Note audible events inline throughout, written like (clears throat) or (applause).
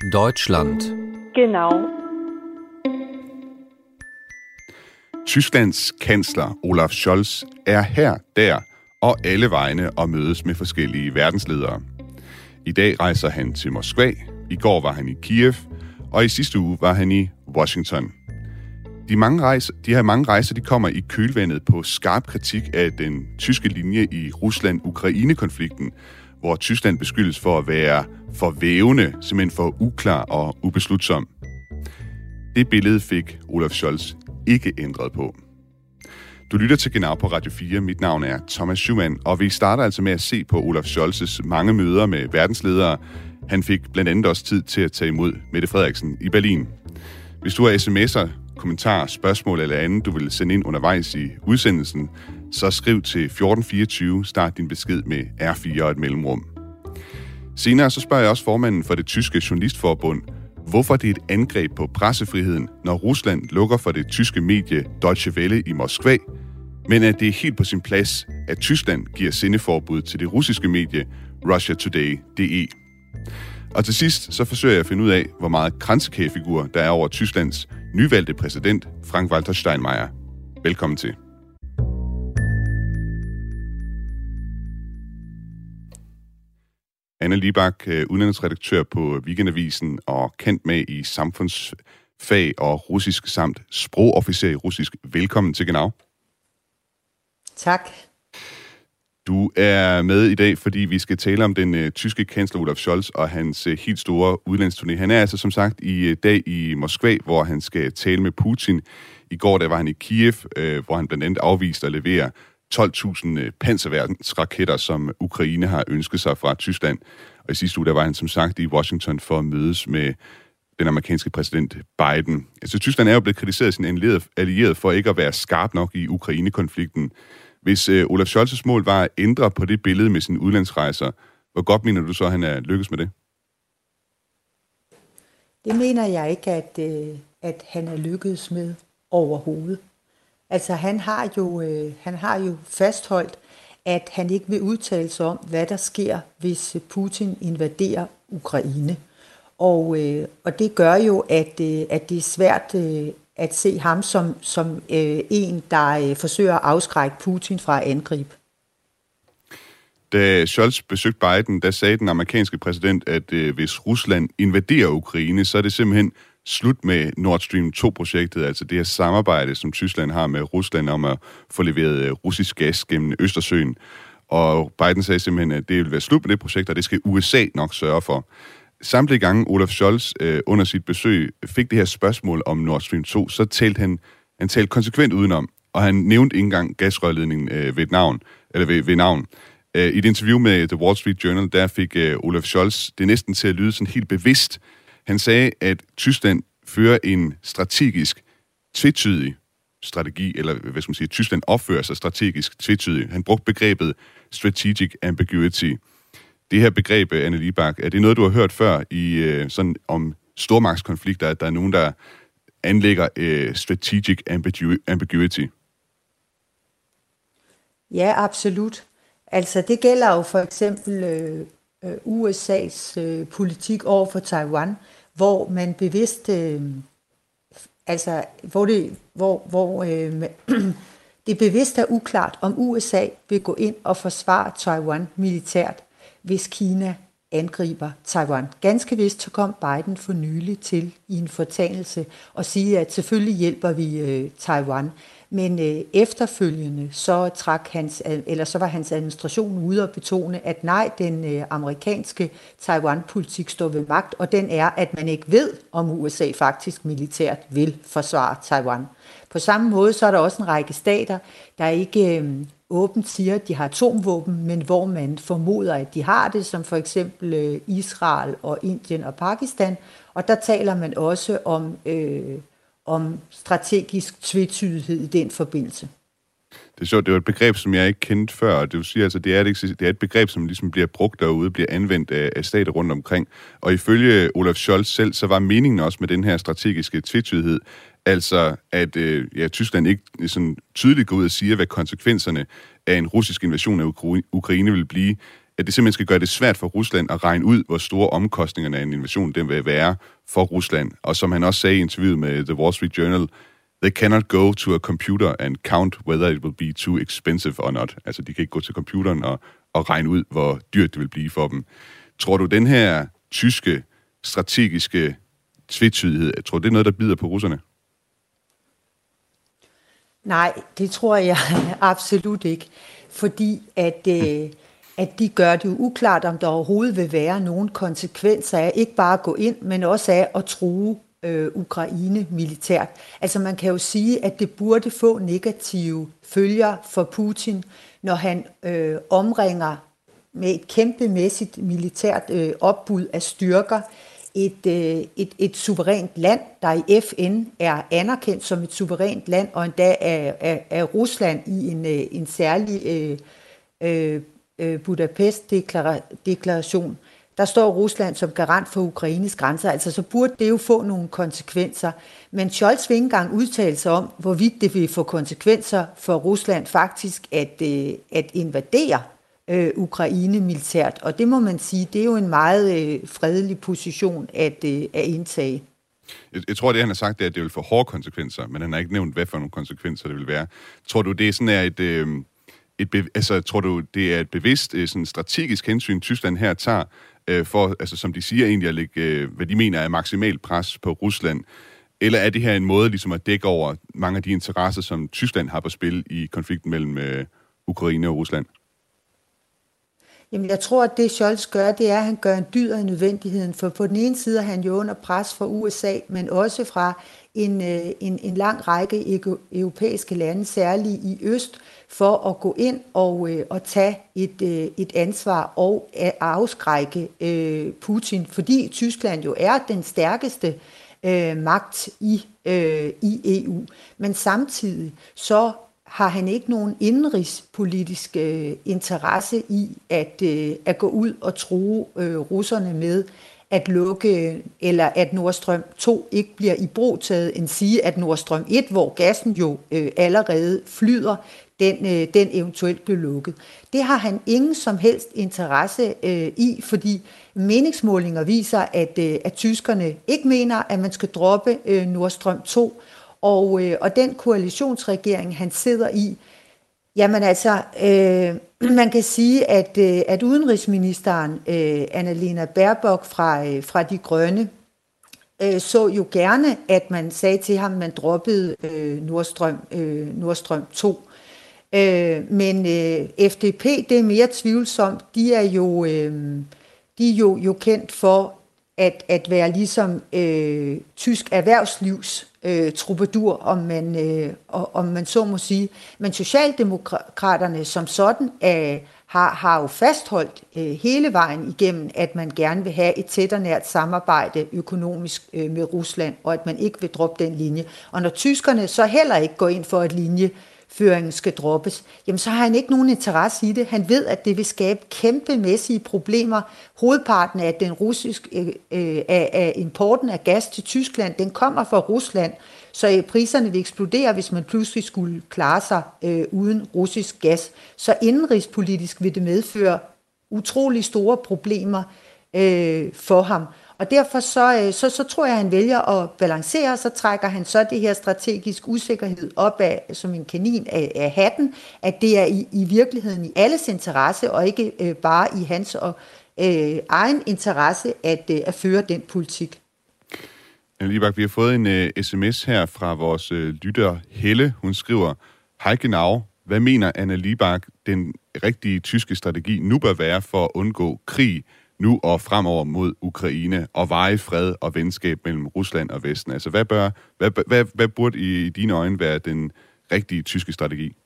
Deutschland. Genau. Tysklands kansler Olaf Scholz er her, der og alle vegne og mødes med forskellige verdensledere. I dag rejser han til Moskva, i går var han i Kiev, og i sidste uge var han i Washington. De, mange rejser, de her mange rejser de kommer i kølvandet på skarp kritik af den tyske linje i Rusland-Ukraine-konflikten, hvor Tyskland beskyldes for at være for vævende, simpelthen for uklar og ubeslutsom. Det billede fik Olaf Scholz ikke ændret på. Du lytter til Genau på Radio 4. Mit navn er Thomas Schumann, og vi starter altså med at se på Olaf Scholz' mange møder med verdensledere. Han fik blandt andet også tid til at tage imod Mette Frederiksen i Berlin. Hvis du har sms'er, kommentarer, spørgsmål eller andet, du vil sende ind undervejs i udsendelsen, så skriv til 1424, start din besked med R4 og et mellemrum. Senere så spørger jeg også formanden for det tyske journalistforbund, hvorfor det er et angreb på pressefriheden, når Rusland lukker for det tyske medie Deutsche Welle i Moskva, men at det er helt på sin plads, at Tyskland giver sendeforbud til det russiske medie Russia Today.de. Og til sidst så forsøger jeg at finde ud af, hvor meget kransekagefigur der er over Tysklands nyvalgte præsident Frank-Walter Steinmeier. Velkommen til. Anna Libak, øh, udenrigsredaktør på Weekendavisen og kendt med i samfundsfag og russisk samt sprogofficer i russisk. Velkommen til Genau. Tak. Du er med i dag, fordi vi skal tale om den uh, tyske kansler Olaf Scholz og hans uh, helt store udlandsturné. Han er altså som sagt i uh, dag i Moskva, hvor han skal tale med Putin. I går der var han i Kiev, uh, hvor han blandt andet afviste at levere 12.000 øh, panserværnsraketter, som Ukraine har ønsket sig fra Tyskland. Og i sidste uge der var han som sagt i Washington for at mødes med den amerikanske præsident Biden. Altså Tyskland er jo blevet kritiseret af sin allierede, allierede for ikke at være skarp nok i Ukraine-konflikten. Hvis øh, Olaf Scholz's mål var at ændre på det billede med sine udlandsrejser, hvor godt mener du så, at han er lykkes med det? Det mener jeg ikke, at, øh, at han er lykkedes med overhovedet. Altså han har jo, øh, han har jo fastholdt, at han ikke vil udtale sig om, hvad der sker, hvis øh, Putin invaderer Ukraine. Og, øh, og det gør jo, at, øh, at det er svært øh, at se ham som, som øh, en, der øh, forsøger at afskrække Putin fra at angribe. Da Scholz besøgte Biden, der sagde den amerikanske præsident, at øh, hvis Rusland invaderer Ukraine, så er det simpelthen slut med Nord Stream 2-projektet, altså det her samarbejde, som Tyskland har med Rusland om at få leveret øh, russisk gas gennem Østersøen. Og Biden sagde simpelthen, at det vil være slut med det projekt, og det skal USA nok sørge for. Samtlige gange Olaf Scholz øh, under sit besøg fik det her spørgsmål om Nord Stream 2, så talte han, han talte konsekvent udenom, og han nævnte ikke engang gasrørledningen øh, ved, et navn, eller ved, ved navn. Øh, I et interview med The Wall Street Journal, der fik øh, Olaf Scholz det næsten til at lyde sådan helt bevidst. Han sagde, at Tyskland fører en strategisk tvetydig strategi, eller hvad skal man sige, Tyskland opfører sig strategisk tvetydigt. Han brugte begrebet strategic ambiguity. Det her begreb, eh, Anne Libak, er det noget, du har hørt før i eh, sådan om stormagtskonflikter, at der er nogen, der anlægger øh, strategic ambiguity? Ja, absolut. Altså, det gælder jo for eksempel øh, USA's øh, politik over for Taiwan, hvor man bevidst, øh, altså, hvor det, hvor, hvor øh, (clears throat) det bevidst er uklart, om USA vil gå ind og forsvare Taiwan militært, hvis Kina angriber Taiwan. Ganske vist så kom Biden for nylig til i en fortalelse og sige, at selvfølgelig hjælper vi øh, Taiwan. Men øh, efterfølgende så trak hans, eller så var hans administration ude og betone, at nej, den øh, amerikanske Taiwan-politik står ved magt, og den er, at man ikke ved, om USA faktisk militært vil forsvare Taiwan. På samme måde så er der også en række stater, der ikke øh, åbent siger, at de har atomvåben, men hvor man formoder, at de har det, som for eksempel øh, Israel og Indien og Pakistan. Og der taler man også om, øh, om strategisk tvetydighed i den forbindelse. Det er sjovt, det var et begreb, som jeg ikke kendte før, og det vil sige, altså, det, er et, det er et begreb, som ligesom bliver brugt derude, bliver anvendt af, af stater rundt omkring. Og ifølge Olaf Scholz selv, så var meningen også med den her strategiske tvetydighed, Altså, at øh, ja, Tyskland ikke sådan tydeligt går ud og siger, hvad konsekvenserne af en russisk invasion af Ukraine vil blive at det simpelthen skal gøre det svært for Rusland at regne ud, hvor store omkostningerne af en invasion den vil være for Rusland. Og som han også sagde i interviewet med The Wall Street Journal, they cannot go to a computer and count whether it will be too expensive or not. Altså, de kan ikke gå til computeren og, og regne ud, hvor dyrt det vil blive for dem. Tror du, den her tyske strategiske tvetydighed, tror du, det er noget, der bider på russerne? Nej, det tror jeg (laughs) absolut ikke. Fordi at, øh, at de gør det uklart, om der overhovedet vil være nogen konsekvenser af ikke bare at gå ind, men også af at true øh, Ukraine militært. Altså man kan jo sige, at det burde få negative følger for Putin, når han øh, omringer med et kæmpemæssigt militært øh, opbud af styrker et, øh, et, et suverænt land, der i FN er anerkendt som et suverænt land, og endda af, af, af Rusland i en, øh, en særlig øh, øh, øh Budapest-deklaration. Der står Rusland som garant for Ukraines grænser, altså så burde det jo få nogle konsekvenser. Men Scholz vil ikke engang udtale sig om, hvorvidt det vil få konsekvenser for Rusland faktisk at, øh, at invadere øh, Ukraine militært. Og det må man sige, det er jo en meget øh, fredelig position at, øh, at indtage. Jeg, jeg tror, det han har sagt, det er, at det vil få hårde konsekvenser, men han har ikke nævnt, hvad for nogle konsekvenser det vil være. Tror du, det er sådan er et... Øh, et bev- altså, tror du, det er et bevidst øh, sådan strategisk hensyn, Tyskland her tager, øh, for, altså, som de siger egentlig, at lægge, øh, hvad de mener er maksimal pres på Rusland? Eller er det her en måde ligesom at dække over mange af de interesser, som Tyskland har på spil i konflikten mellem øh, Ukraine og Rusland? Jamen, jeg tror, at det Scholz gør, det er, at han gør en dyd af nødvendigheden. For på den ene side er han jo under pres fra USA, men også fra en, øh, en, en lang række europæiske lande, særligt i øst, for at gå ind og, øh, og tage et, øh, et ansvar og afskrække Putin, fordi Tyskland jo er den stærkeste magt i, i EU. Men samtidig så har han ikke nogen indenrigspolitisk øh, interesse i at, øh, at gå ud og true øh, russerne med at lukke, eller at Nordstrøm 2 ikke bliver i brug taget, end sige, at Nordstrøm 1, hvor gassen jo øh, allerede flyder, den, øh, den eventuelt bliver lukket. Det har han ingen som helst interesse øh, i, fordi meningsmålinger viser, at, øh, at tyskerne ikke mener, at man skal droppe øh, Nordstrøm 2, og, øh, og den koalitionsregering, han sidder i, jamen altså, øh, man kan sige, at, øh, at udenrigsministeren, øh, Annalena Baerbock fra, øh, fra De Grønne, så jo gerne, at man sagde til ham, at man droppede Nordstrøm, Nordstrøm 2. Men FDP, det er mere tvivlsomt. De er jo, de er jo, jo kendt for at, at være ligesom øh, tysk erhvervslivs øh, troubadour, om man, øh, om man så må sige. Men Socialdemokraterne som sådan øh, har, har jo fastholdt øh, hele vejen igennem, at man gerne vil have et tæt og nært samarbejde økonomisk øh, med Rusland, og at man ikke vil droppe den linje. Og når tyskerne så heller ikke går ind for et linje, markedsføringen skal droppes, jamen så har han ikke nogen interesse i det. Han ved, at det vil skabe kæmpemæssige problemer. Hovedparten af den russiske øh, øh, af, af importen af gas til Tyskland, den kommer fra Rusland, så øh, priserne vil eksplodere, hvis man pludselig skulle klare sig øh, uden russisk gas. Så indenrigspolitisk vil det medføre utrolig store problemer øh, for ham. Og derfor så, øh, så, så tror jeg, at han vælger at balancere, så trækker han så det her strategisk usikkerhed op af, som en kanin af, af hatten, at det er i, i virkeligheden i alles interesse, og ikke øh, bare i hans og, øh, egen interesse at, øh, at føre den politik. Libak, vi har fået en øh, uh, sms her fra vores uh, lytter Helle. Hun skriver, Hej genau, hvad mener Anna Libak, den rigtige tyske strategi nu bør være for at undgå krig nu og fremover mod Ukraine og veje fred og venskab mellem Rusland og Vesten? Altså, hvad, bør, hvad, hvad, hvad burde i dine øjne være den rigtige tyske strategi?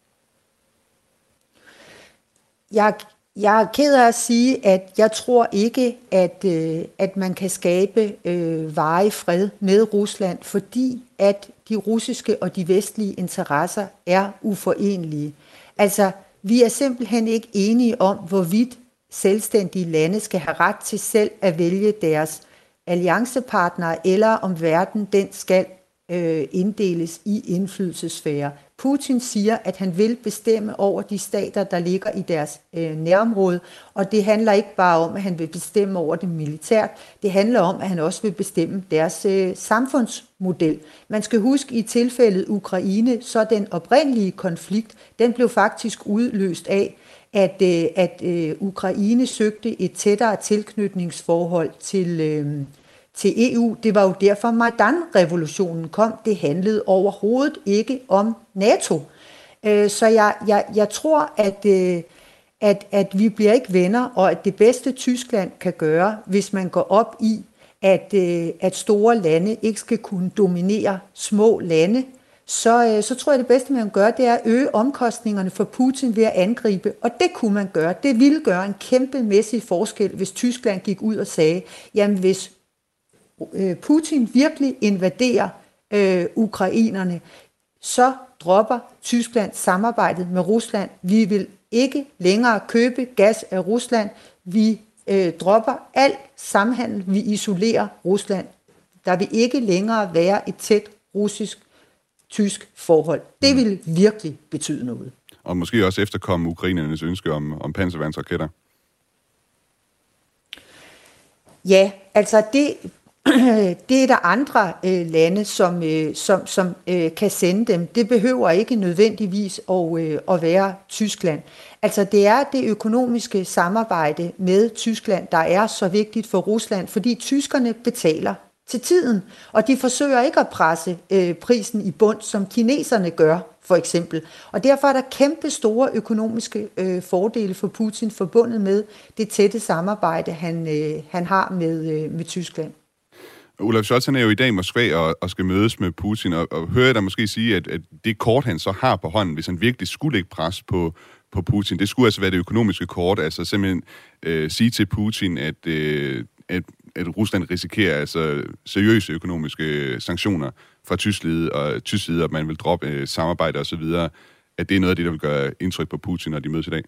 Jeg, jeg er ked af at sige, at jeg tror ikke, at, øh, at man kan skabe øh, veje fred med Rusland, fordi at de russiske og de vestlige interesser er uforenelige. Altså, vi er simpelthen ikke enige om, hvorvidt selvstændige lande skal have ret til selv at vælge deres alliancepartnere, eller om verden den skal øh, inddeles i indflydelsesfære. Putin siger, at han vil bestemme over de stater, der ligger i deres øh, nærområde, og det handler ikke bare om, at han vil bestemme over det militært, det handler om, at han også vil bestemme deres øh, samfundsmodel. Man skal huske, i tilfældet Ukraine, så den oprindelige konflikt, den blev faktisk udløst af, at, øh, at øh, Ukraine søgte et tættere tilknytningsforhold til, øh, til EU. Det var jo derfor Majdan-revolutionen kom. Det handlede overhovedet ikke om NATO. Øh, så jeg, jeg, jeg tror, at, øh, at, at vi bliver ikke venner, og at det bedste Tyskland kan gøre, hvis man går op i, at, øh, at store lande ikke skal kunne dominere små lande, så, øh, så tror jeg, det bedste, man kan gøre, det er at øge omkostningerne for Putin ved at angribe. Og det kunne man gøre. Det ville gøre en kæmpemæssig forskel, hvis Tyskland gik ud og sagde, jamen hvis øh, Putin virkelig invaderer øh, ukrainerne, så dropper Tyskland samarbejdet med Rusland. Vi vil ikke længere købe gas af Rusland. Vi øh, dropper al samhandel. Vi isolerer Rusland. Der vil ikke længere være et tæt russisk russisk-tysk forhold. Det vil virkelig betyde noget. Og måske også efterkomme ukrainernes ønske om, om panservandsraketter. Ja, altså det, (clears throat) det er der andre øh, lande, som, øh, som, som øh, kan sende dem. Det behøver ikke nødvendigvis at, øh, at være Tyskland. Altså det er det økonomiske samarbejde med Tyskland, der er så vigtigt for Rusland, fordi tyskerne betaler til tiden, og de forsøger ikke at presse øh, prisen i bund, som kineserne gør for eksempel. Og derfor er der kæmpe store økonomiske øh, fordele for Putin forbundet med det tætte samarbejde, han, øh, han har med, øh, med Tyskland. Olaf Scholz han er jo i dag i Moskva og, og skal mødes med Putin, og, og hører jeg dig måske sige, at, at det kort, han så har på hånden, hvis han virkelig skulle lægge pres på, på Putin, det skulle altså være det økonomiske kort, altså simpelthen øh, sige til Putin, at, øh, at, at Rusland risikerer altså seriøse økonomiske øh, sanktioner fra tysk side, og tysk side, at man vil droppe øh, samarbejde osv., at det er noget af det, der vil gøre indtryk på Putin, når de mødes i dag.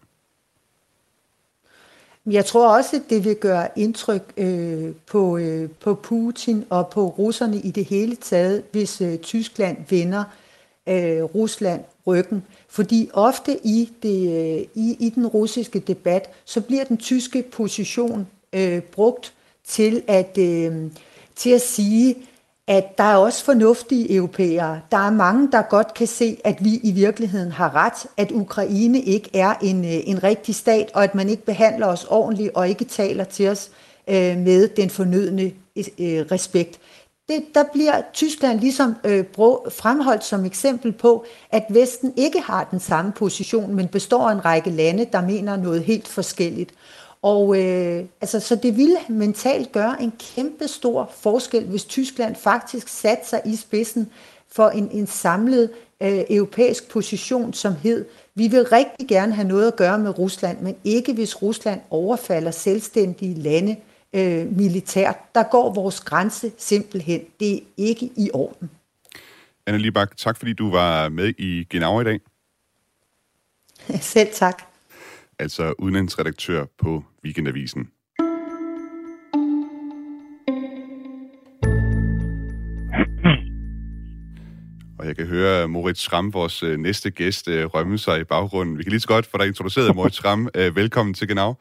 Jeg tror også, at det vil gøre indtryk øh, på, øh, på Putin og på russerne i det hele taget, hvis øh, Tyskland vender øh, Rusland ryggen. Fordi ofte i, det, øh, i, i den russiske debat, så bliver den tyske position øh, brugt til at, øh, til at sige, at der er også fornuftige europæere. Der er mange, der godt kan se, at vi i virkeligheden har ret, at Ukraine ikke er en, øh, en rigtig stat, og at man ikke behandler os ordentligt og ikke taler til os øh, med den fornødne øh, respekt. Det, der bliver Tyskland ligesom øh, brug, fremholdt som eksempel på, at Vesten ikke har den samme position, men består af en række lande, der mener noget helt forskelligt. Og øh, altså, så det ville mentalt gøre en kæmpe stor forskel, hvis Tyskland faktisk satte sig i spidsen for en, en samlet øh, europæisk position, som hed, vi vil rigtig gerne have noget at gøre med Rusland, men ikke hvis Rusland overfalder selvstændige lande øh, militært. Der går vores grænse simpelthen. Det er ikke i orden. Anna Libak, tak fordi du var med i Genau i dag. (laughs) Selv tak altså udenlandsredaktør på Weekendavisen. Og jeg kan høre Moritz Schramm, vores øh, næste gæst, øh, rømme sig i baggrunden. Vi kan lige så godt få dig introduceret, Moritz Schramm. Øh, velkommen til Genau.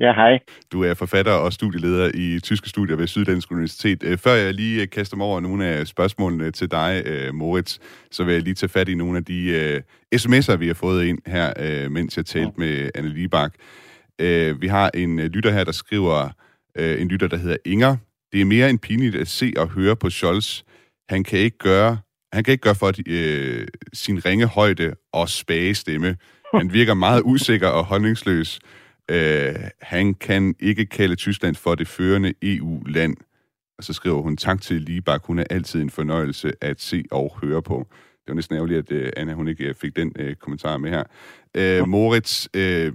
Ja, hej. Du er forfatter og studieleder i tyske studier ved Syddansk Universitet. Øh, før jeg lige øh, kaster mig over nogle af spørgsmålene til dig, øh, Moritz, så vil jeg lige tage fat i nogle af de sms'er, vi har fået ind her, mens jeg talte med Anne Libak. Vi har en lytter her, der skriver, en lytter, der hedder Inger. Det er mere end pinligt at se og høre på Scholz. Han kan ikke gøre, han kan ikke gøre for uh, sin ringe højde og spage stemme. Han virker meget usikker og holdningsløs. Øh, han kan ikke kalde Tyskland for det førende EU-land. Og så skriver hun, tak til Libak, hun er altid en fornøjelse at se og høre på. Det var næsten ærgerligt, at uh, Anna hun ikke øh, fik den uh, kommentar med her. Uh, Moritz, uh,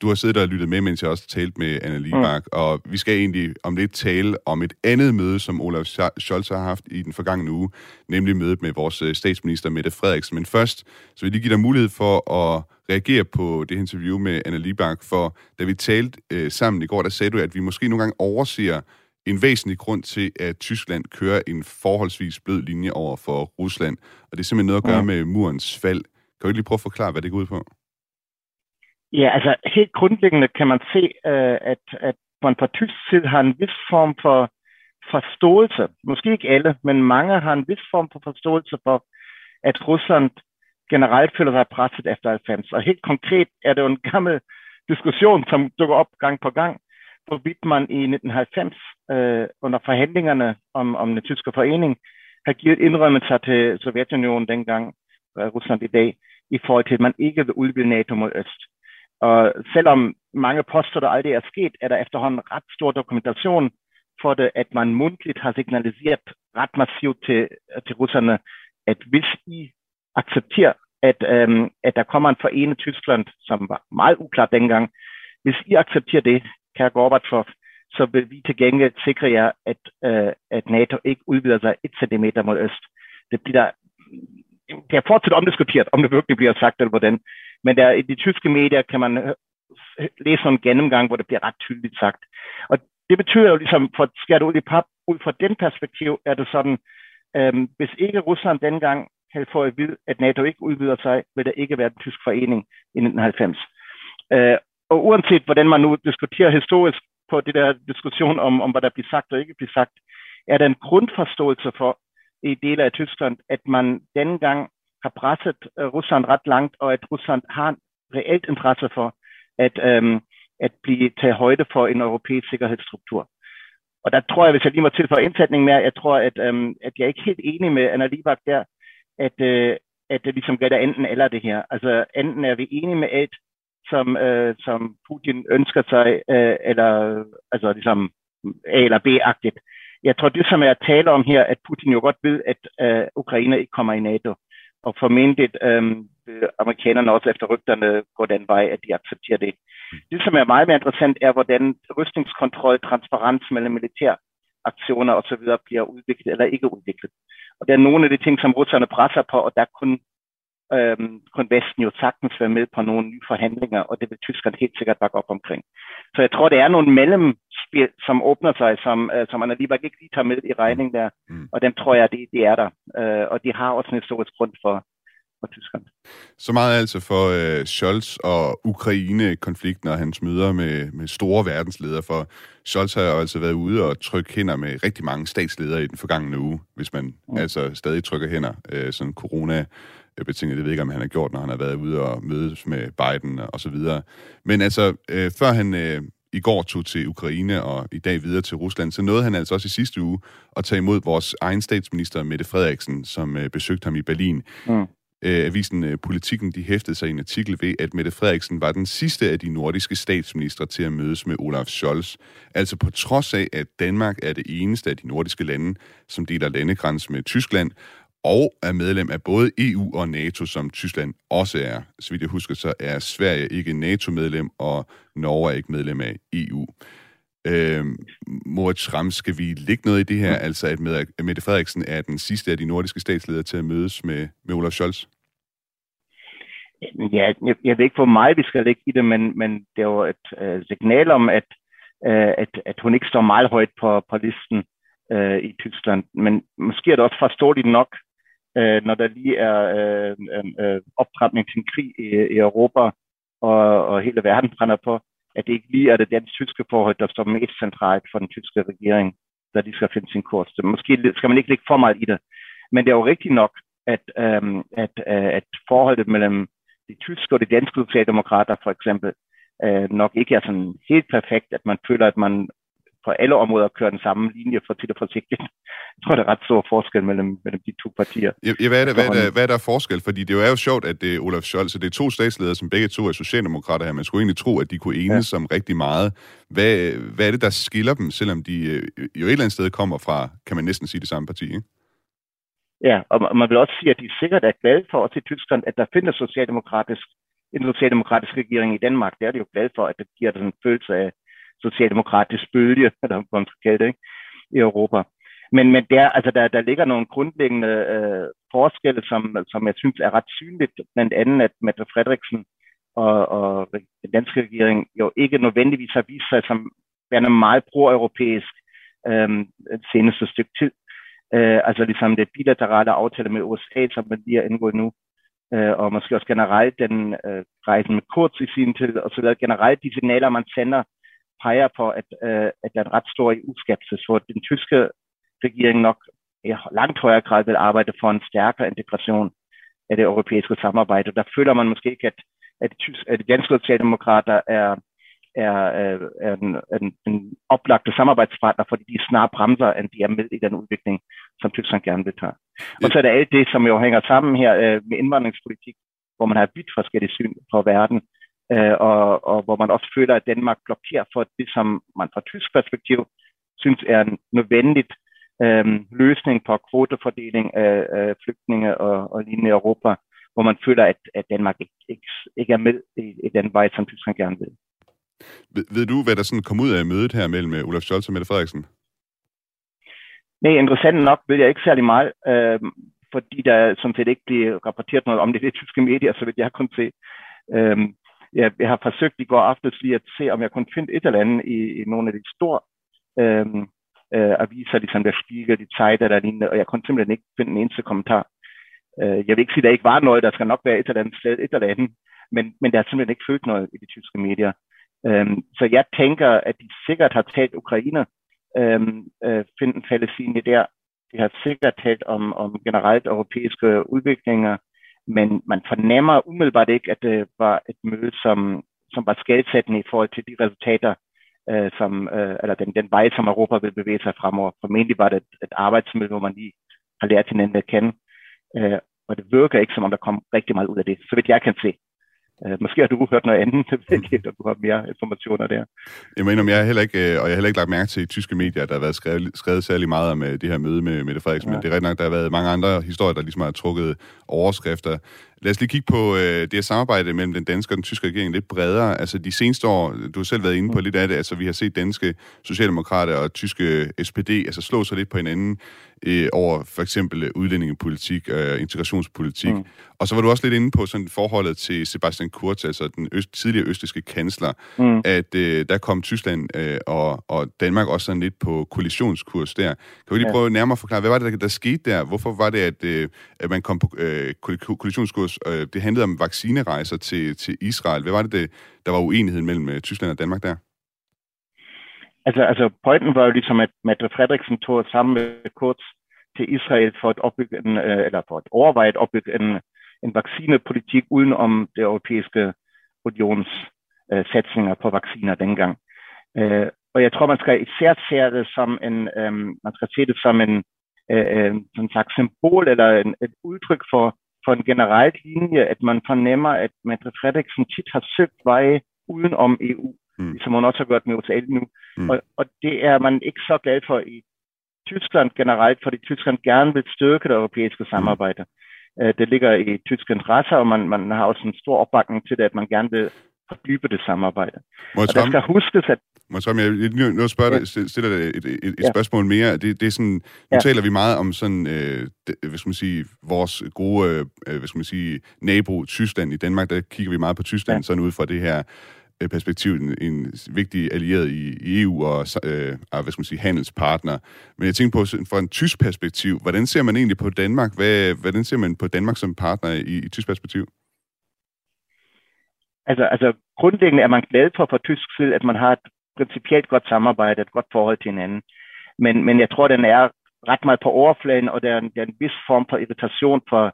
du har siddet og lyttet med, mens jeg også talt med Anna Libak, mm. og vi skal egentlig om lidt tale om et andet møde, som Olaf Scholz har haft i den forgangne uge, nemlig mødet med vores statsminister Mette Frederiksen. Men først, så vil jeg lige give dig mulighed for at reagere på det interview med Anna Libak, for da vi talte øh, sammen i går, der sagde du, at vi måske nogle gange overser en væsentlig grund til, at Tyskland kører en forholdsvis blød linje over for Rusland, og det er simpelthen noget at gøre med murens fald. Kan du ikke lige prøve at forklare, hvad det går ud på? Ja, altså helt grundlæggende kan man se, øh, at, at man på tysk side har en vis form for forståelse, måske ikke alle, men mange har en vis form for forståelse for, at Rusland generelt føler sig presset efter 90. Og helt konkret er det jo en gammel diskussion, som dukker op gang på gang, hvorvidt man i 1990 øh, under forhandlingerne om, om den tyske forening har givet indrømmelser til Sovjetunionen dengang, Rusland i dag, i forhold til, at man ikke vil udvide NATO mod øst. Og selvom mange påstår, der aldrig er sket, er der efterhånden ret stor dokumentation for det, at man mundtligt har signaliseret ret massivt til, til russerne, at hvis I accepterer, at, øhm, at der kommer en forenet Tyskland, som var meget uklart dengang, hvis I accepterer det, kære Gorbachev, så vil vi til gengæld sikre jer, at, øh, at NATO ikke udvider sig et centimeter mod øst. Det bliver det er fortsat omdiskuteret, om det virkelig bliver sagt eller hvordan. Men der, i de tyske medier kan man læse en gennemgang, hvor det bliver ret tydeligt sagt. Og det betyder jo ligesom, for at det ud i pap, ud fra den perspektiv, er det sådan, øhm, hvis ikke Rusland dengang havde fået at vide, at NATO ikke udvider sig, vil der ikke være en tysk forening i 1990. Øh, og uanset hvordan man nu diskuterer historisk på det der diskussion om, om hvad der bliver sagt og ikke bliver sagt, er der en grundforståelse for i dele af Tyskland, at man dengang har presset øh, Rusland ret langt, og at Rusland har reelt interesse for at, øhm, at blive taget højde for en europæisk sikkerhedsstruktur. Og der tror jeg, hvis jeg lige må tilføje indsætning mere, jeg tror, at, øhm, at jeg er ikke helt enig med Anna Libak der, at, øh, at det ligesom gør det enten eller det her. Altså enten er vi enige med alt, som, øh, som Putin ønsker sig, øh, eller altså ligesom A eller B-agtigt. Jeg tror, det som jeg taler om her, at Putin jo godt ved, at øh, Ukraine ikke kommer i NATO. Og formentlig øh, amerikanerne også efter rygterne går den vej, at de accepterer det. Det, som er meget mere interessant, er, hvordan rystningskontrol, transparens mellem militær aktioner osv. bliver udviklet eller ikke udviklet. Og det er nogle af de ting, som russerne presser på, og der kunne, øhm, kunne Vesten jo sagtens være med på nogle nye forhandlinger, og det vil Tyskland helt sikkert bakke op omkring. Så jeg tror, det er nogle mellemspil, som åbner sig, som, øh, som man alligevel ikke lige tager med i regning der, mm. og dem tror jeg, det, det er der. Øh, og de har også en historisk grund for, for Tyskland. Så meget altså for uh, Scholz og Ukraine-konflikten og hans møder med, med store verdensledere, for Scholz har altså været ude og trykke hænder med rigtig mange statsledere i den forgangne uge, hvis man mm. altså stadig trykker hænder, uh, sådan corona betinget. Det ved ikke, om han har gjort, når han har været ude og mødes med Biden og så videre. Men altså, uh, før han uh, i går tog til Ukraine og i dag videre til Rusland, så nåede han altså også i sidste uge at tage imod vores egen statsminister, Mette Frederiksen, som uh, besøgte ham i Berlin. Mm øh, avisen øh, Politikken, de hæftede sig i en artikel ved, at Mette Frederiksen var den sidste af de nordiske statsministre til at mødes med Olaf Scholz. Altså på trods af, at Danmark er det eneste af de nordiske lande, som deler landegrænse med Tyskland, og er medlem af både EU og NATO, som Tyskland også er. Så vidt jeg husker, så er Sverige ikke NATO-medlem, og Norge er ikke medlem af EU. Øh, Moritz Ram, skal vi lægge noget i det her, mm. altså at Mette Frederiksen er den sidste af de nordiske statsledere til at mødes med, med Olaf Scholz? Ja, jeg, jeg ved ikke, hvor meget vi skal lægge i det, men, men det er jo et uh, signal om, at, uh, at, at hun ikke står meget højt på, på listen uh, i Tyskland. Men måske er det også forståeligt nok, uh, når der lige er uh, uh, optrapning til en krig i, i Europa, og, og hele verden brænder på, at det ikke lige er det dansk-tyske forhold, der står mest centralt for den tyske regering, der de skal finde sin kurs. Så måske skal man ikke lægge for meget i det. Men det er jo rigtigt nok, at, øhm, at, øh, at forholdet mellem de tyske og de danske socialdemokrater for eksempel, øh, nok ikke er sådan helt perfekt, at man føler, at man på alle områder kører den samme linje for tit og forsigtigt. Tror, der er ret stor forskel mellem, mellem de to partier. Ja, hvad, er det, hvad, er der, hvad er der forskel? Fordi det er jo sjovt, at det er Olaf Scholz, det er to statsledere, som begge to er socialdemokrater her. Man skulle egentlig tro, at de kunne enes ja. om rigtig meget. Hvad, hvad er det, der skiller dem, selvom de øh, jo et eller andet sted kommer fra, kan man næsten sige, det samme parti, ikke? Ja, og man vil også sige, at de sikkert er glade for os i Tyskland, at der findes socialdemokratisk, en socialdemokratisk regering i Danmark. Det er de jo glade for, at det giver den følelse af, socialdemokratisk bølge, eller hvad man skal kalde det, ikke? i Europa. Men, men der, altså der, der ligger nogle grundlæggende øh, forskelle, som, som jeg synes er ret synligt, blandt andet at Mette Frederiksen og, og den danske regering jo ikke nødvendigvis har vist sig som værende meget pro-europæisk, øh, seneste stykke tid. Øh, altså ligesom det bilaterale aftale med USA, som man lige har indgået nu, øh, og måske også generelt den øh, rejsen med Kurz i sin tid, og så videre. Generelt de signaler, man sender, peger på, at, øh, at der er en ret stor EU-skepsis, hvor den tyske regeringen nok i langt højere grad vil arbejde for en stærkere integration af det europæiske samarbejde. Der føler man måske ikke, at, at, at de danske socialdemokrater er, er, øh, er en, en, en oplagte samarbejdspartner, fordi de snart bremser, end de er med i den udvikling, som Tyskland gerne vil tage. Og så er der alt det, som jo hænger sammen her øh, med indvandringspolitik, hvor man har vidt forskellige syn på verden, øh, og, og hvor man også føler, at Danmark blokerer for det, som man fra tysk perspektiv synes er nødvendigt øh, løsning på kvotefordeling af, af flygtninge og, og lignende i Europa, hvor man føler, at, at Danmark ikke, ikke, ikke er med i, i den vej, som Tyskland gerne vil. Ved, ved du, hvad der sådan kom ud af mødet her mellem Olaf Scholz og Mette Frederiksen? Nej, interessant nok ved jeg ikke særlig meget, øh, fordi der sådan set ikke bliver rapporteret noget om det i de tyske medier, så vidt jeg kun se. Øh, jeg, jeg har forsøgt i går aftes lige at se, om jeg kunne finde et eller andet i, i nogle af de store øh, øh, aviser, ligesom der Spiegel, de Zeit eller lignende, og jeg kunne simpelthen ikke finde en eneste kommentar. Øh, jeg vil ikke sige, at der ikke var noget, der skal nok være et eller andet sted, et eller andet, men, men der er simpelthen ikke følt noget i de tyske medier. Øh, så jeg tænker, at de sikkert har talt Ukraine, øh, øh, finde en fælles linje der. De har sikkert talt om, om generelt europæiske udviklinger, men man fornemmer umiddelbart ikke, at det var et møde, som, som var skældsættende i forhold til de resultater, øh, som, øh, eller den, den vej, som Europa vil bevæge sig fremover. Formentlig var det et, et arbejdsmøde, hvor man lige har lært hinanden at kende. Øh, og det virker ikke, som om der kom rigtig meget ud af det, så vidt jeg kan se. Uh, måske har du hørt noget andet, ikke, du har mere informationer der. Jeg mener, jeg har heller ikke, øh, og jeg har heller ikke lagt mærke til i tyske medier, at der har været skrevet, skrevet særlig meget om øh, det her møde med Mette Frederiksen, ja. men det er rigtig nok, der har været mange andre historier, der ligesom har trukket overskrifter. Lad os lige kigge på øh, det her samarbejde mellem den danske og den tyske regering lidt bredere. Altså de seneste år, du har selv været inde på mm. lidt af det, altså vi har set danske socialdemokrater og tyske SPD altså slå sig lidt på hinanden øh, over for eksempel udlændingepolitik og øh, integrationspolitik. Mm. Og så var du også lidt inde på sådan forholdet til Sebastian Kurz, altså den øst, tidligere østiske kansler, mm. at øh, der kom Tyskland øh, og, og Danmark også sådan lidt på koalitionskurs der. Kan vi lige ja. prøve nærmere at forklare, hvad var det, der, der skete der? Hvorfor var det, at, øh, at man kom på øh, koalitionskurs? Øh, det handlede om vaccinerejser til, til Israel. Hvad var det, det, der var uenigheden mellem øh, Tyskland og Danmark der? Altså, altså pointen var jo ligesom, at Mette Frederiksen tog sammen med Kurz til Israel for at opbygge en, øh, eller for at overveje at opbygge en, en vaccinepolitik uden om det europæiske unions øh, satsninger på vacciner dengang. Øh, og jeg tror, man skal især se det som en, øh, man skal se det som en, øh, øh en symbol eller en, et udtryk for, for en generel linje, at man fornemmer, at Mette Frederiksen tit har søgt veje uden om EU mm. som hun også har gjort med USA nu. Mm. Og, og det er man ikke så glad for i Tyskland generelt, fordi Tyskland gerne vil styrke det europæiske mm. samarbejde. Mm. Det ligger i tysk interesse, og man, man har også en stor opbakning til det, at man gerne vil fordybe det samarbejde. Og der skal huskes, at... Må jeg, jeg, nu spørger ja. stiller dig et, et, et ja. spørgsmål mere. Det, det er sådan, nu ja. taler vi meget om sådan, øh, hvad skal man sige, vores gode, øh, hvad skal man sige, nabo Tyskland i Danmark, der kigger vi meget på Tyskland, ja. sådan ud fra det her Øh, perspektiv en, en vigtig allieret i, i EU og øh, hvad skal man sige, handelspartner. Men jeg tænker på, fra en tysk perspektiv, hvordan ser man egentlig på Danmark? Hvad, hvordan ser man på Danmark som partner i, i tysk perspektiv? Altså, altså grundlæggende er man glad for fra tysk side, at man har et principielt godt samarbejde, et godt forhold til hinanden. Men, men jeg tror, den er ret meget på overfladen, og der er en, der er en vis form for irritation fra,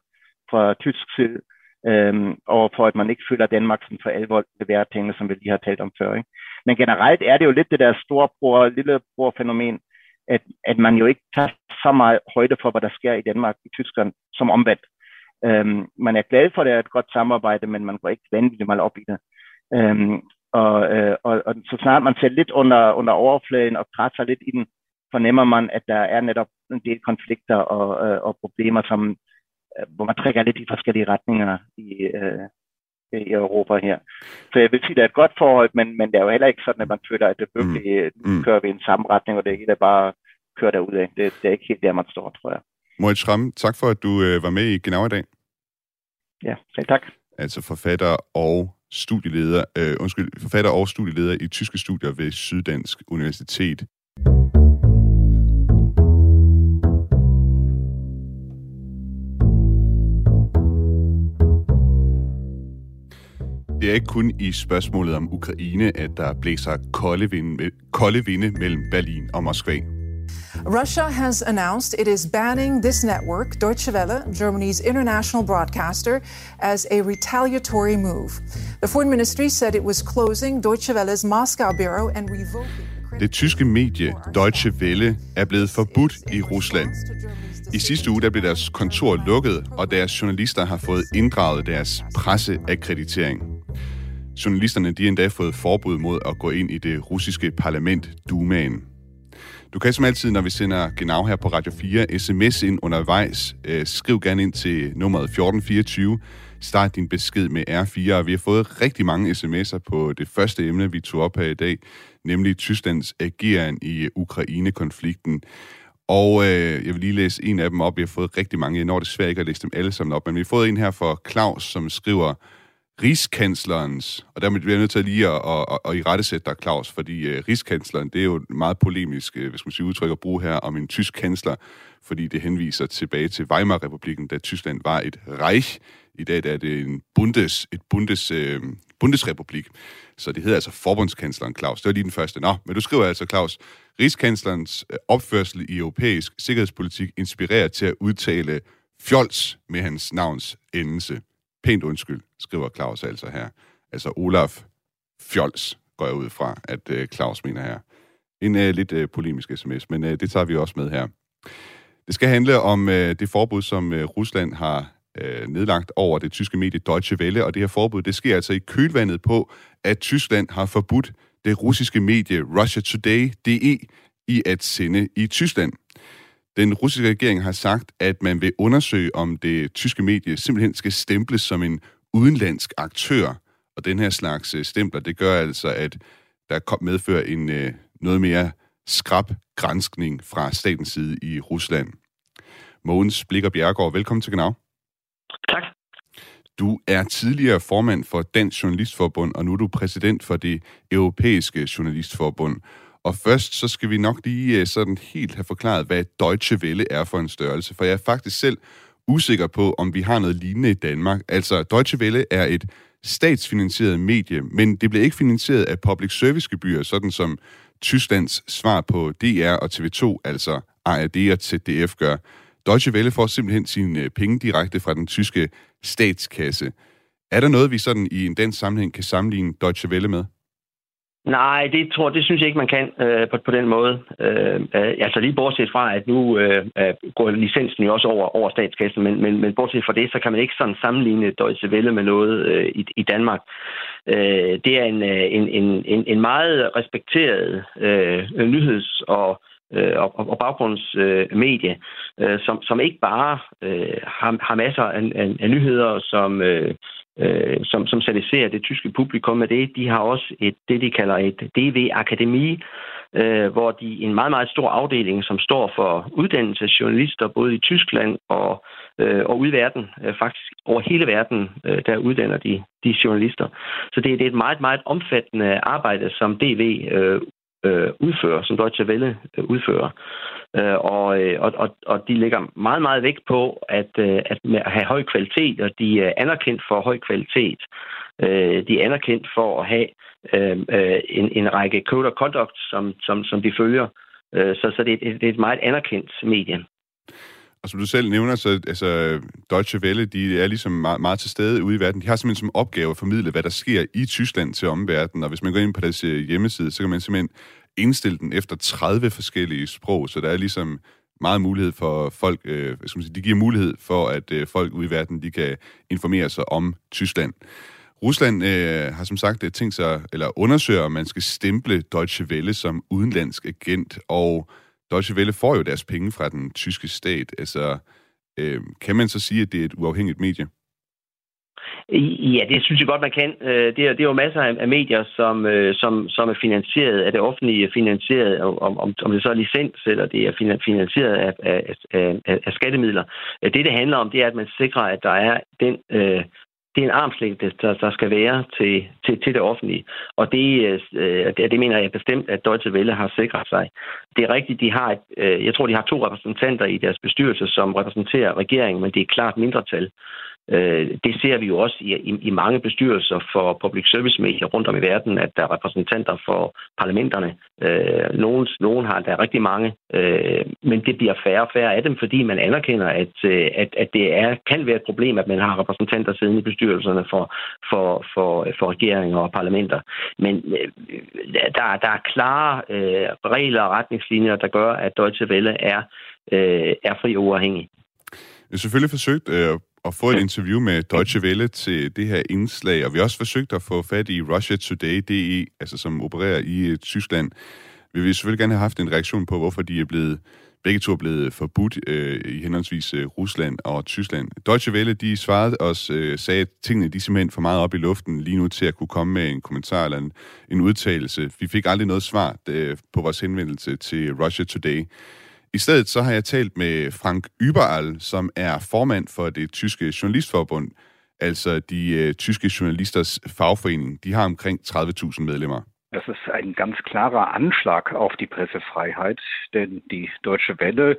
fra tysk side øhm, og for at man ikke føler, at Danmark sådan for alvor leverer tingene, som vi lige har talt om før. Ikke? Men generelt er det jo lidt det der storebror, lillebror fænomen, at, at man jo ikke tager så meget højde for, hvad der sker i Danmark, i Tyskland, som omvendt. Øhm, man er glad for, at det er et godt samarbejde, men man går ikke vanvittigt meget op i det. Øhm, og, øh, og, og så snart man ser lidt under, under overfladen og presser lidt i den, fornemmer man, at der er netop en del konflikter og, øh, og problemer, som, Øh, hvor man trækker lidt i forskellige retninger i, øh, i Europa her. Så jeg vil sige, at det er et godt forhold, men, men det er jo heller ikke sådan, at man føler, at det virkelig mm. mm. kører vi i en samme retning, og det er ikke bare kører derud af. Det, det er ikke helt der, man står, tror jeg. Moritz Schramm, tak for, at du øh, var med i Genau i dag. Ja, selv tak. Altså forfatter og studieleder, øh, undskyld, forfatter og studieleder i tyske studier ved Syddansk Universitet. Det er ikke kun i spørgsmålet om Ukraine, at der blæser kolde vinde, kolde vinde mellem Berlin og Moskva. Russia has announced it is banning this network, Deutsche Welle, Germany's international broadcaster, as a retaliatory move. The foreign ministry said it was closing Deutsche Welle's Moscow bureau and revoking det tyske medie Deutsche Welle er blevet forbudt i Rusland. I sidste uge der blev deres kontor lukket, og deres journalister har fået inddraget deres presseakkreditering. Journalisterne de har endda fået forbud mod at gå ind i det russiske parlament, Dumaen. Du kan som altid, når vi sender Genau her på Radio 4, sms ind undervejs. Øh, skriv gerne ind til nummeret 1424. Start din besked med R4, og vi har fået rigtig mange sms'er på det første emne, vi tog op her i dag, nemlig Tysklands ageren i Ukraine-konflikten. Og øh, jeg vil lige læse en af dem op. Vi har fået rigtig mange. Jeg når desværre ikke at læse dem alle sammen op, men vi har fået en her fra Claus, som skriver, Rigskanslerens, og der bliver jeg nødt til lige at, at, at, at i rettesætte dig, Claus, fordi uh, Rigskansleren, det er jo meget polemisk, øh, uh, hvis man siger udtryk at bruge her, om en tysk kansler, fordi det henviser tilbage til Weimar-republiken, da Tyskland var et reich. I dag der er det en bundes, et bundes, uh, bundesrepublik. Så det hedder altså forbundskansleren Claus. Det var lige den første. Nå, men du skriver altså, Claus, Rigskanslerens opførsel i europæisk sikkerhedspolitik inspirerer til at udtale fjols med hans navns endelse. Pænt undskyld, skriver Claus altså her. Altså Olaf Fjols går jeg ud fra, at uh, Claus mener her. En uh, lidt uh, polemisk sms, men uh, det tager vi også med her. Det skal handle om uh, det forbud, som uh, Rusland har uh, nedlagt over det tyske medie Deutsche Welle, og det her forbud, det sker altså i kølvandet på, at Tyskland har forbudt det russiske medie Russia Today.de i at sende i Tyskland. Den russiske regering har sagt, at man vil undersøge, om det tyske medie simpelthen skal stemples som en udenlandsk aktør. Og den her slags øh, stempler, det gør altså, at der medfører en øh, noget mere skrab grænskning fra statens side i Rusland. Mogens Blikker Bjergård, velkommen til Genau. Tak. Du er tidligere formand for Dansk Journalistforbund, og nu er du præsident for det Europæiske Journalistforbund. Og først så skal vi nok lige øh, sådan helt have forklaret, hvad Deutsche Welle er for en størrelse. For jeg er faktisk selv usikker på, om vi har noget lignende i Danmark. Altså, Deutsche Welle er et statsfinansieret medie, men det bliver ikke finansieret af public service gebyrer, sådan som Tysklands svar på DR og TV2, altså ARD og ZDF gør. Deutsche Welle får simpelthen sine øh, penge direkte fra den tyske statskasse. Er der noget, vi sådan i en dansk sammenhæng kan sammenligne Deutsche Welle med? Nej, det tror det synes jeg ikke, man kan øh, på, på den måde. Øh, øh, altså lige bortset fra, at nu øh, øh, går licensen jo også over, over statskassen, men, men, men bortset fra det, så kan man ikke sådan sammenligne Deutsche Welle med noget øh, i, i Danmark. Øh, det er en, øh, en, en, en, en meget respekteret øh, nyheds- og øh, og, og baggrundsmedie, øh, som, som ikke bare øh, har, har masser af, af, af nyheder, som, øh, øh, som, som servicerer det tyske publikum med det. De har også et, det, de kalder et DV-akademi, øh, hvor de en meget, meget stor afdeling, som står for uddannelse journalister både i Tyskland og, øh, og ude i verden, øh, faktisk over hele verden, øh, der uddanner de, de journalister. Så det, det er et meget, meget omfattende arbejde, som DV øh, øh, udfører, som Deutsche Welle øh, udfører. Øh, og, øh, og, og, og de lægger meget, meget vægt på at, øh, at have høj kvalitet, og de er anerkendt for høj kvalitet. Øh, de er anerkendt for at have øh, øh en, en række code of conduct, som, som, som de følger. Øh, så, så det, er, det er et meget anerkendt medie. Og som du selv nævner, så altså, Deutsche Welle, de er ligesom meget, meget til stede ude i verden. De har simpelthen som opgave at formidle, hvad der sker i Tyskland til omverdenen. Og hvis man går ind på deres øh, hjemmeside, så kan man simpelthen indstille den efter 30 forskellige sprog. Så der er ligesom meget mulighed for folk, øh, skal man sige, de giver mulighed for, at øh, folk ude i verden, de kan informere sig om Tyskland. Rusland øh, har som sagt øh, tænkt sig, eller undersøger, om man skal stemple Deutsche Welle som udenlandsk agent, og Deutsche Welle får jo deres penge fra den tyske stat. Altså, øh, kan man så sige, at det er et uafhængigt medie? Ja, det synes jeg godt, man kan. Øh, det er, det er jo masser af medier, som, øh, som, som er finansieret af det offentlige, finansieret, om, om, om det så er licens, eller det er finansieret af, af, af, af skattemidler. Øh, det, det handler om, det er, at man sikrer, at der er den øh, det er en armslængde, der, der skal være til, til, til det offentlige. Og det, øh, det, det mener jeg bestemt, at Deutsche Welle har sikret sig. Det er rigtigt, de har et, øh, jeg tror, de har to repræsentanter i deres bestyrelse, som repræsenterer regeringen, men det er klart mindretal. Øh, det ser vi jo også i, i, i mange bestyrelser for public service medier rundt om i verden, at der er repræsentanter for parlamenterne. Øh, nogen, nogen har der rigtig mange, øh, men det bliver færre og færre af dem, fordi man anerkender, at, øh, at, at det er, kan være et problem, at man har repræsentanter siddende i bestyrelserne for, for, for, for regeringer og parlamenter. Men øh, der, der er klare øh, regler og retningslinjer, der gør, at Deutsche Welle er, øh, er fri og uafhængig. Vi har selvfølgelig forsøgt at at få et interview med Deutsche Welle til det her indslag, og vi har også forsøgt at få fat i Russia Today, DE, altså som opererer i uh, Tyskland. Vi vil selvfølgelig gerne have haft en reaktion på, hvorfor de er blevet begge to er blevet forbudt øh, i henholdsvis øh, Rusland og Tyskland. Deutsche Welle, de svarede os, øh, sagde, at tingene de simpelthen for meget op i luften lige nu til at kunne komme med en kommentar eller en, en udtalelse. Vi fik aldrig noget svar øh, på vores henvendelse til Russia Today. I stedet så har jeg talt med Frank Überall, som er formand for det tyske journalistforbund, altså de øh, tyske journalisters fagforening. De har omkring 30.000 medlemmer. Das ist ein ganz klarer Anschlag auf die Pressefreiheit, denn die Deutsche Welle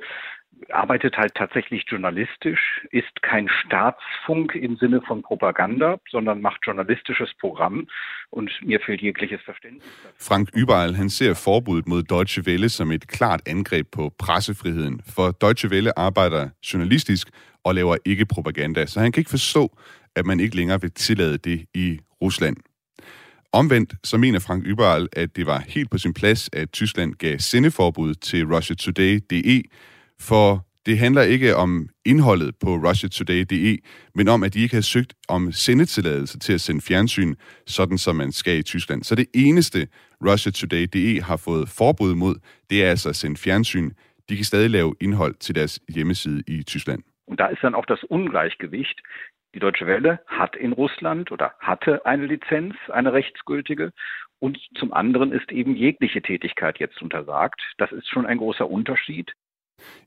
arbeitet halt tatsächlich journalistisch, ist kein Staatsfunk im Sinne von Propaganda, sondern macht journalistisches Programm und mir fehlt jegliches Verständnis. Frank Überall, han ser forbuddet mod Deutsche Welle som et klart angreb på pressefriheden, for Deutsche Welle arbejder journalistisk og laver ikke propaganda, så han kan ikke forstå, at man ikke længere vil tillade det i Rusland. Omvendt så mener Frank Überall, at det var helt på sin plads, at Tyskland gav sendeforbud til Russia Today.de, for det handler ikke om indholdet på RussiaToday.de, men om, at de ikke har søgt om sendetilladelse til at sende fjernsyn, sådan som man skal i Tyskland. Så det eneste, RussiaToday.de har fået forbud mod, det er altså at sende fjernsyn. De kan stadig lave indhold til deres hjemmeside i Tyskland. Und da ist dann auch das Ungleichgewicht. Die Deutsche Welle hat in Russland oder hatte eine Lizenz, eine rechtsgültige. Und zum anderen ist eben jegliche Tätigkeit jetzt untersagt. Das ist schon ein großer Unterschied.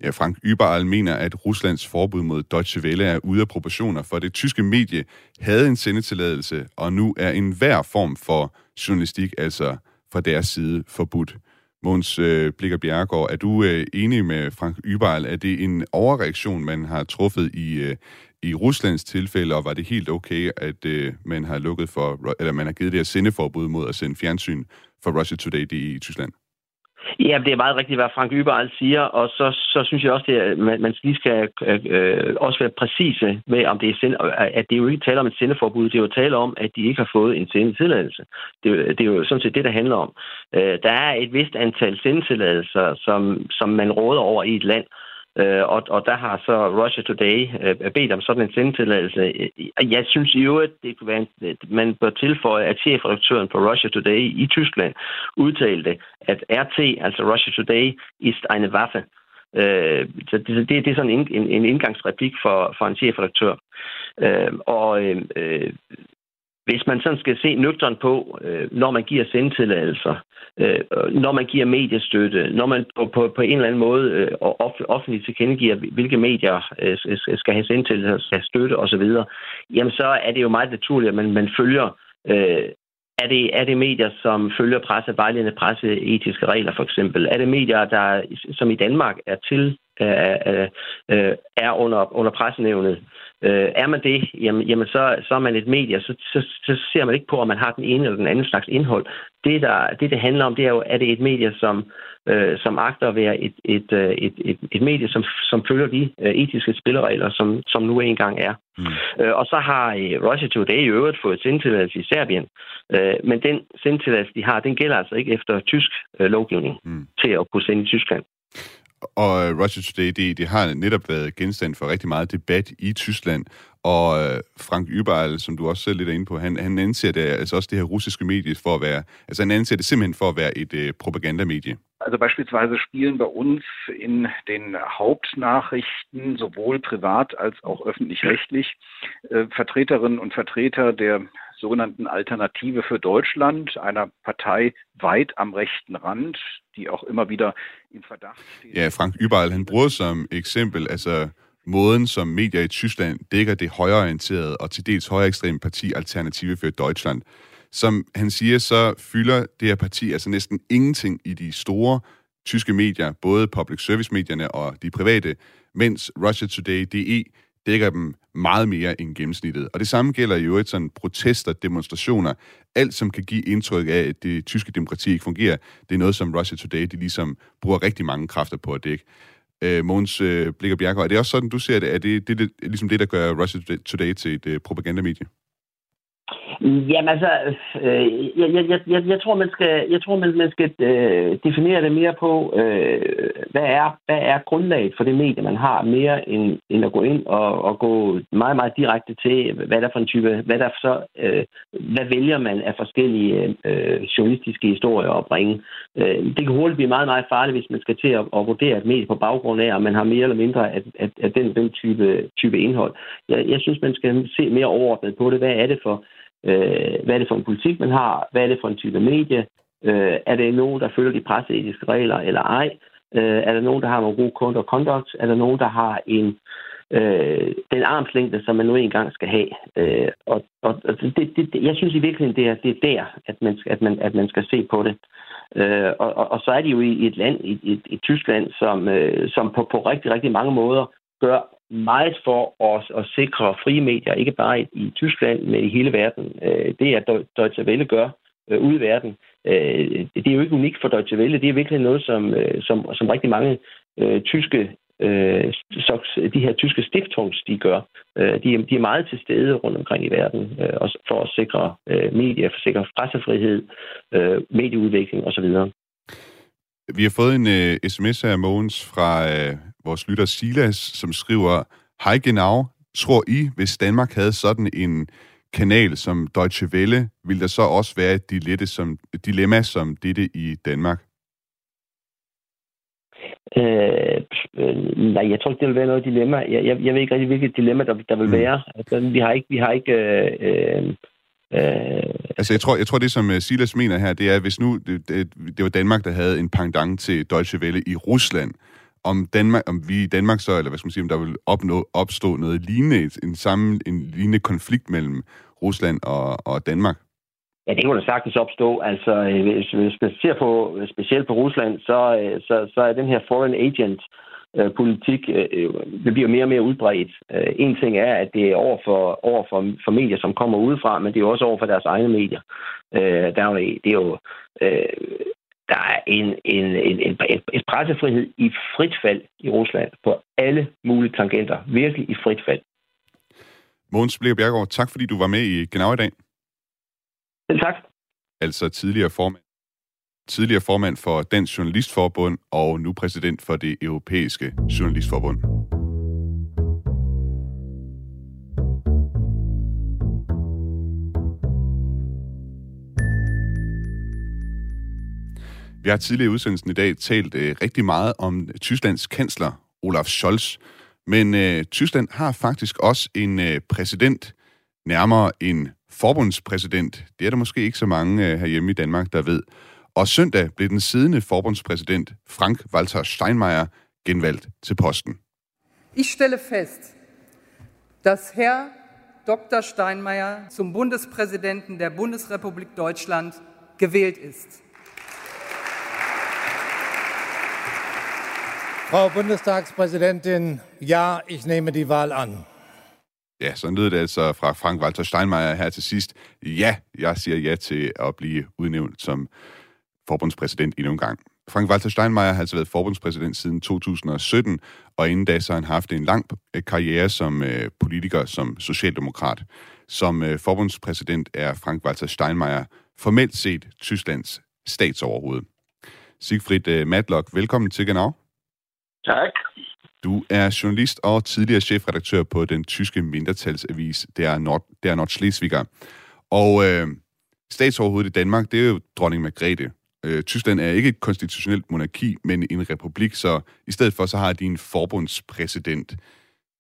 Ja, Frank Überall mener, at Ruslands forbud mod Deutsche Welle er ude af proportioner, for det tyske medie havde en sendetilladelse, og nu er enhver form for journalistik, altså fra deres side, forbudt. Måns øh, Blikker Bjerregaard, er du øh, enig med Frank Überall? Er det en overreaktion, man har truffet i, øh, i Ruslands tilfælde, og var det helt okay, at øh, man har lukket for, eller man har givet det her sendeforbud mod at sende fjernsyn for Russia Today i Tyskland? Ja, det er meget rigtigt, hvad Frank Yberald siger, og så, så synes jeg også, at man, man lige skal øh, også være præcise med, om det er send, at det er jo ikke tale om et sendeforbud, det er jo tale om, at de ikke har fået en sendetilladelse. Det, det er jo sådan set det, der handler om. Øh, der er et vist antal sendetilladelser, som, som man råder over i et land, Øh, Øh, og, og der har så Russia Today øh, bedt om sådan en sendetilladelse. Jeg synes i øvrigt, det kunne være, en, man bør tilføje, at chefredaktøren på Russia Today i Tyskland udtalte, at RT, altså Russia Today, ist eine Waffe. Øh, så det, det, det er sådan en, en, en indgangsreplik for, for en chefredaktør. Øh, og øh, øh hvis man sådan skal se nøgteren på, øh, når man giver sendtilladelser, øh, når man giver mediestøtte, når man på, på, på en eller anden måde øh, off, offentligt tilkendegiver, hvilke medier øh, skal have sendtilladelser, skal have støtte osv., jamen så er det jo meget naturligt, at man, man følger øh, er det, er det medier, som følger presse, vejledende presseetiske regler for eksempel? Er det medier, der, som i Danmark er til er, er øh, under, under pressenævnet? Øh, er man det, jamen, jamen så, så er man et medie, så, så, så ser man ikke på, om man har den ene eller den anden slags indhold. Det, der, det, det handler om, det er jo, er det et medie, som, øh, som agter at være et, et, øh, et, et, et medie, som, som følger de øh, etiske spilleregler, som, som nu engang er. Mm. Øh, og så har øh, Russia Today i øvrigt fået sendtilladelse i Serbien, øh, men den sendtilladelse, de har, den gælder altså ikke efter tysk øh, lovgivning mm. til at kunne sende i Tyskland. Og øh, Russia Today, det, det har netop været genstand for rigtig meget debat i Tyskland, og øh, Frank Yberl, som du også selv lidt er inde på, han, han anser det, altså også det her russiske medie for at være, altså han anser det simpelthen for at være et øh, propagandamedie. Also beispielsweise spielen bei uns in den Hauptnachrichten sowohl privat als auch öffentlich-rechtlich äh, Vertreterinnen und Vertreter der sogenannten Alternative für Deutschland, einer Partei weit am rechten Rand, die auch immer wieder in Verdacht steht. Ja, Frank Überall, han bruger som eksempel, altså måden, som medier i Tyskland dækker det højreorienterede og til dels højreekstreme parti Alternative for Deutschland. Som han siger, så fylder det her parti altså næsten ingenting i de store tyske medier, både public service medierne og de private, mens Russia Today, DE, dækker dem meget mere end gennemsnittet. Og det samme gælder i øvrigt sådan protester, demonstrationer, alt som kan give indtryk af, at det tyske demokrati ikke fungerer. Det er noget, som Russia Today de ligesom bruger rigtig mange kræfter på at dække. Øh, Måns øh, Blikker Bjergård, er det også sådan, du ser det? Er det, det, det ligesom det, der gør Russia Today til et øh, propagandamedie? Jamen altså, øh, jeg, jeg, jeg, jeg tror, man skal, jeg tror, man, man skal øh, definere det mere på, øh, hvad, er, hvad er grundlaget for det medie, man har, mere end, end at gå ind og, og gå meget, meget direkte til, hvad der for en type, hvad der så, øh, hvad vælger man af forskellige øh, journalistiske historier at bringe. Øh, det kan hurtigt blive meget, meget farligt, hvis man skal til at, at vurdere et medie på baggrund af, om man har mere eller mindre af, af, af den, den type, type indhold. Jeg, jeg synes, man skal se mere overordnet på det. Hvad er det for Øh, hvad er det for en politik, man har? Hvad er det for en type medie? Øh, er det nogen, der følger de presseetiske regler eller ej? Øh, er der nogen, der har nogle gode code of conduct? Er der nogen, der har en øh, den armslængde, som man nu engang skal have? Øh, og og det, det, jeg synes i virkeligheden, det er, det er der, at man, at, man, at man skal se på det. Øh, og, og, og så er de jo i et land, i, i, i Tyskland, som, øh, som på, på rigtig, rigtig mange måder gør meget for os at sikre frie medier, ikke bare i, Tyskland, men i hele verden. Øh, det er Deutsche Welle gør øh, ude i verden. Øh, det er jo ikke unikt for Deutsche Welle. Det er virkelig noget, som, som, som rigtig mange øh, tyske øh, de her tyske stiftungs, de gør. Øh, de, er, de er meget til stede rundt omkring i verden øh, for at sikre øh, medier, for at sikre pressefrihed, øh, medieudvikling osv. Vi har fået en øh, sms her, Mogens, fra øh, vores lytter Silas, som skriver, Hej genau, tror I, hvis Danmark havde sådan en kanal som Deutsche Welle, vil der så også være et dilemma som, et dilemma som dette i Danmark? Øh, øh, nej, jeg tror ikke, det vil være noget dilemma. Jeg, jeg, jeg ved ikke rigtig, hvilket dilemma der, der vil mm. være. Altså, vi har ikke, vi har ikke øh, øh, Øh, altså, jeg tror, jeg tror, det som øh, Silas mener her, det er, hvis nu det, det, det var Danmark, der havde en pendant til Deutsche Welle i Rusland, om, Danmark, om vi i Danmark så, eller hvad skal man sige, om der vil opnå, opstå noget lignende, en, samme, en lignende konflikt mellem Rusland og, og Danmark? Ja, det kunne da sagtens opstå. Altså, øh, hvis, hvis man ser på, øh, specielt på Rusland, så, øh, så, så er den her foreign agent politik det bliver mere og mere udbredt. En ting er, at det er over for, over for, for medier, som kommer udefra, men det er også over for deres egne medier. Der er jo, det er jo der er en, en, en, en, en pressefrihed i frit fald i Rusland på alle mulige tangenter. Virkelig i frit fald. Måns Blikker Bjergaard, tak fordi du var med i Genau i dag. Selv tak. Altså tidligere formand tidligere formand for Dansk Journalistforbund og nu præsident for det europæiske journalistforbund. Vi har tidligere i udsendelsen i dag talt øh, rigtig meget om Tysklands kansler, Olaf Scholz. Men øh, Tyskland har faktisk også en øh, præsident, nærmere en forbundspræsident. Det er der måske ikke så mange øh, herhjemme i Danmark, der ved. Og søndag blev den siddende forbundspræsident Frank-Walter Steinmeier genvalgt til posten. Ich stelle fest, dass Herr Dr. Steinmeier zum Bundespräsidenten der Bundesrepublik Deutschland gewählt ist. Frau Bundestagspräsidentin, ja, ich nehme die Wahl an. Ja, så lød det altså fra Frank-Walter Steinmeier her til sidst. Ja, jeg siger ja til at blive udnævnt som forbundspræsident endnu en gang. Frank-Walter Steinmeier har altså været forbundspræsident siden 2017, og inden da så har han haft en lang øh, karriere som øh, politiker, som socialdemokrat. Som øh, forbundspræsident er Frank-Walter Steinmeier formelt set Tysklands statsoverhoved. Sigfrid øh, Matlock, velkommen til Genau. Tak. Du er journalist og tidligere chefredaktør på den tyske mindretalsavis Der, Nord, Der Nordschleswiger. Og øh, statsoverhovedet i Danmark, det er jo dronning Margrethe. Øh, Tyskland er ikke et konstitutionelt monarki, men en republik, så i stedet for så har de en forbundspræsident.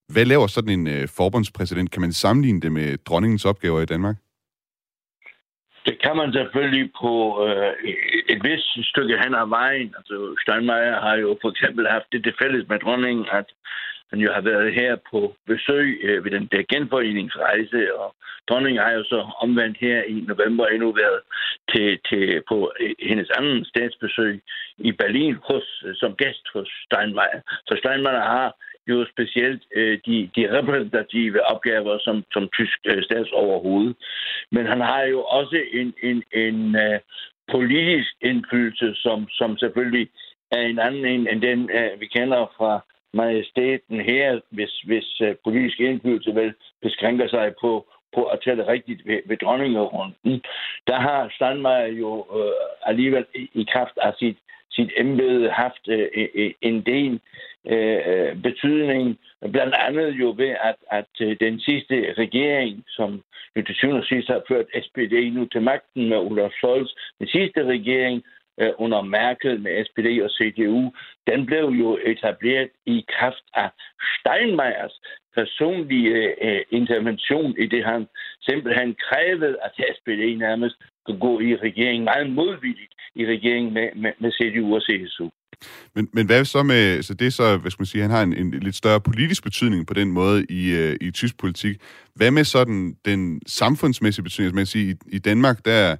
Hvad laver sådan en øh, forbundspræsident? Kan man sammenligne det med dronningens opgaver i Danmark? Det kan man selvfølgelig på øh, et vist stykke hen ad vejen. Altså Steinmeier har jo for eksempel haft det til fælles med dronningen, at han jo har været her på besøg øh, ved den der genforeningsrejse, og dronningen har jo så omvendt her i november endnu været til, til, på øh, hendes anden statsbesøg i Berlin hos, øh, som gæst hos Steinmeier. Så Steinmeier har jo specielt øh, de, de repræsentative opgaver som, som tysk øh, statsoverhoved. Men han har jo også en, en, en øh, politisk indflydelse, som, som selvfølgelig er en anden en, end den, øh, vi kender fra majestæten her, hvis, hvis øh, politisk indflydelse vel beskrænker sig på, på at tale rigtigt ved, ved dronningerunden. Der har Steinmeier jo øh, alligevel i, i kraft af sit, sit embede haft øh, øh, øh en del øh, øh, betydning, blandt andet jo ved, at, at den sidste regering, som jo til syvende og sidst har ført SPD nu til magten med Olaf Scholz, den sidste regering øh, under Merkel med SPD og CDU, den blev jo etableret i kraft af Steinmeiers personlige øh, intervention i det, han simpelthen krævede, at SPD nærmest gå i regeringen, meget modvilligt i regeringen med, med, med CDU og CSU. Men, men hvad så med, så det er så, hvad skal man sige, han har en, en lidt større politisk betydning på den måde i, øh, i tysk politik. Hvad med sådan den samfundsmæssige betydning? Altså man sige i, i Danmark, der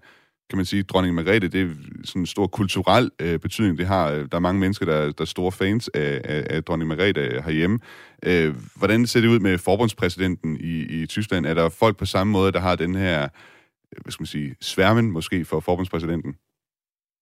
kan man sige, dronning Margrethe, det er sådan en stor kulturel øh, betydning, det har. Øh, der er mange mennesker, der, der er store fans af, af, af dronning Margrethe øh, herhjemme. Øh, hvordan ser det ud med forbundspræsidenten i, i Tyskland? Er der folk på samme måde, der har den her, hvad skal man sige, sværmen måske for forbundspræsidenten?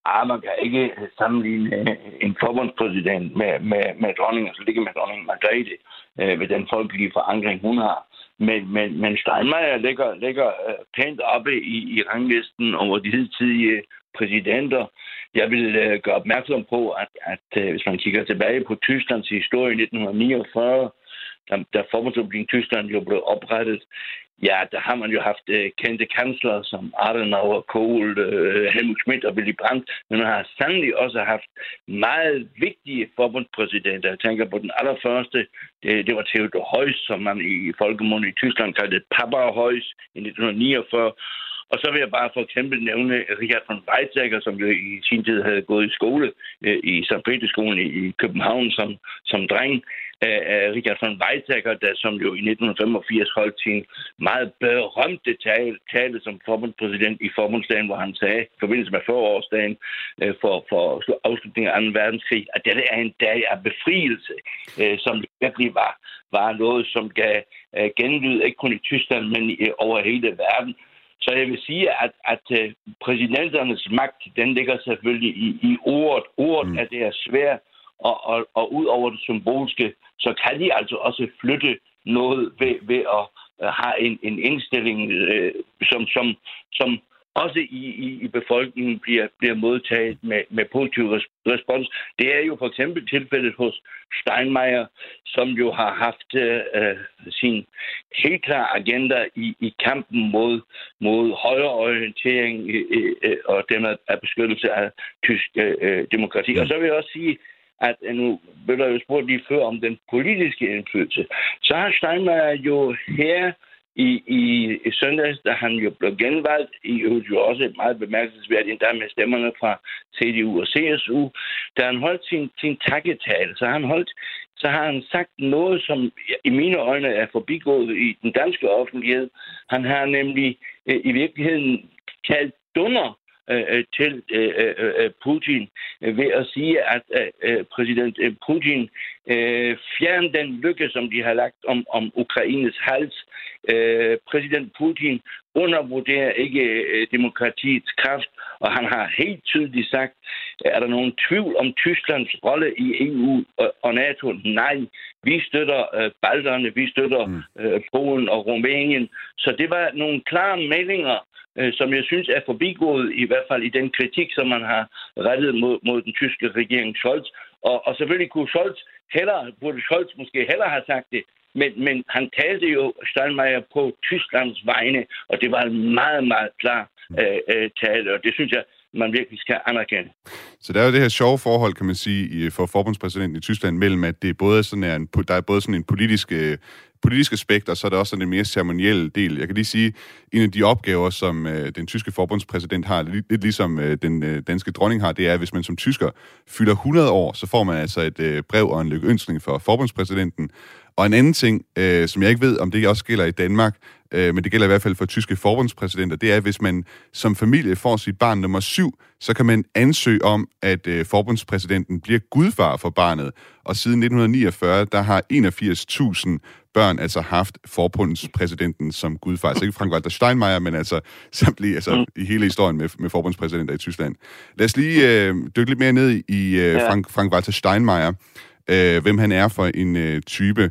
Ah, man kan ikke sammenligne øh, en forbundspræsident med, med, med dronningen, så ligger med dronningen Margrethe, øh, ved den folkelige forankring, hun har. Men, men, men Steinmeier ligger, ligger øh, pænt oppe i, i ranglisten over de hidtidige præsidenter. Jeg vil uh, gøre opmærksom på, at, at uh, hvis man kigger tilbage på Tysklands historie i 1949, da, da forbundsrepublikken Tyskland jo blev oprettet, ja, der har man jo haft øh, kendte kansler som Adenauer, Kohl, øh, Helmut Schmidt og Willy Brandt, men man har sandelig også haft meget vigtige forbundspræsidenter. Jeg tænker på den allerførste, det, det var Theodor Heuss, som man i folkemunde i Tyskland kaldte Papa Heuss i 1949, og så vil jeg bare for eksempel nævne Richard von Weizsäcker, som jo i sin tid havde gået i skole øh, i St. Peterskolen i København som, som dreng. Uh, Richard von Weizsäcker, der som jo i 1985 holdt sin meget berømte tale, tale som forbundspræsident i forbundsdagen, hvor han sagde, i forbindelse med 40-årsdagen uh, for, for afslutningen af 2. verdenskrig, at dette er en dag af befrielse, uh, som virkelig var, var noget, som gav uh, genlyd, ikke kun i Tyskland, men over hele verden. Så jeg vil sige, at, at øh, præsidenternes magt, den ligger selvfølgelig i, i ordet. Ordet mm. er det er svært, og, og, og ud over det symbolske, så kan de altså også flytte noget ved, ved at øh, have en, en indstilling, øh, som, som, som også i, i, i befolkningen bliver, bliver modtaget med, med positiv respons. Det er jo for eksempel tilfældet hos Steinmeier, som jo har haft øh, øh sin helt klare agenda i, i kampen mod, mod højreorientering øh, øh, og den af beskyttelse af tysk øh, øh, demokrati. Og så vil jeg også sige, at øh, nu blev der jo spurgt lige før om den politiske indflydelse. Så har Steinmeier jo her i, i, i søndags, da han jo blev genvalgt, i jo også et meget bemærkelsesværdigt endda med stemmerne fra CDU og CSU, da han holdt sin, sin takketale, så han holdt så har han sagt noget, som i mine øjne er forbigået i den danske offentlighed. Han har nemlig øh, i virkeligheden talt dunder Øh, øh, til øh, øh, øh Putin ved at sige, at præsident Putin fjern den lykke, som de har lagt om, om Ukraines hals. Præsident Putin undervurderer ikke demokratiets kraft, og han har helt tydeligt sagt, er der nogen tvivl om Tysklands rolle i EU og NATO? Nej, vi støtter balderne, vi støtter mm. Polen og Rumænien. Så det var nogle klare meldinger øh, som jeg synes er forbigået, i hvert fald i den kritik, som man har rettet mod, mod den tyske regering Scholz. Og, og selvfølgelig kunne Scholz heller, burde Scholz måske heller have sagt det, men, men han talte jo Steinmeier på Tysklands vegne, og det var en meget, meget klar øh, øh, tale, og det synes jeg, man virkelig skal anerkende. Så der er jo det her sjove forhold, kan man sige, for forbundspræsidenten i Tyskland mellem, at det både sådan er en, der er både sådan en politisk øh, politisk aspekt, og så er der også sådan en mere ceremoniel del. Jeg kan lige sige, en af de opgaver, som øh, den tyske forbundspræsident har, lidt, lidt ligesom øh, den øh, danske dronning har, det er, at hvis man som tysker fylder 100 år, så får man altså et øh, brev og en lykønskning for forbundspræsidenten, Og en anden ting, øh, som jeg ikke ved, om det også gælder i Danmark, øh, men det gælder i hvert fald for tyske forbundspræsidenter, det er, at hvis man som familie får sit barn nummer syv, så kan man ansøge om, at øh, forbundspræsidenten bliver gudfar for barnet. Og siden 1949, der har 81.000 børn altså haft forbundspræsidenten som gudfar. Altså ikke Frank-Walter Steinmeier, men altså samtlige, altså mm. i hele historien med, med forbundspræsidenter i Tyskland. Lad os lige øh, dykke lidt mere ned i øh, Frank, Frank-Walter Steinmeier, øh, hvem han er for en øh, type.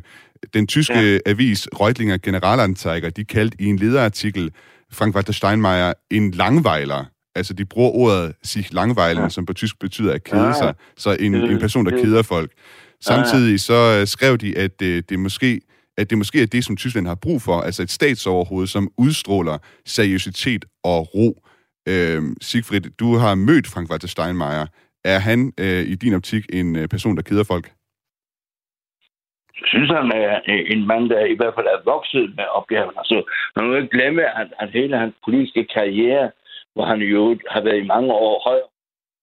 Den tyske ja. avis Reutlinger Generalanzeiger, de kaldte i en lederartikel Frank-Walter Steinmeier en langvejler. Altså, de bruger ordet sich langweilen, ja. som på tysk betyder at kede ja. sig. Så en, en person, der keder folk. Samtidig så øh, skrev de, at øh, det måske at det måske er det, som Tyskland har brug for, altså et statsoverhoved, som udstråler seriøsitet og ro. Øh, Sigfrid, du har mødt Frank-Walter Steinmeier. Er han øh, i din optik en øh, person, der keder folk? Jeg synes, han er øh, en mand, der i hvert fald er vokset med opgaven. Altså, man må ikke glemme, at, at hele hans politiske karriere, hvor han jo har været i mange år højere,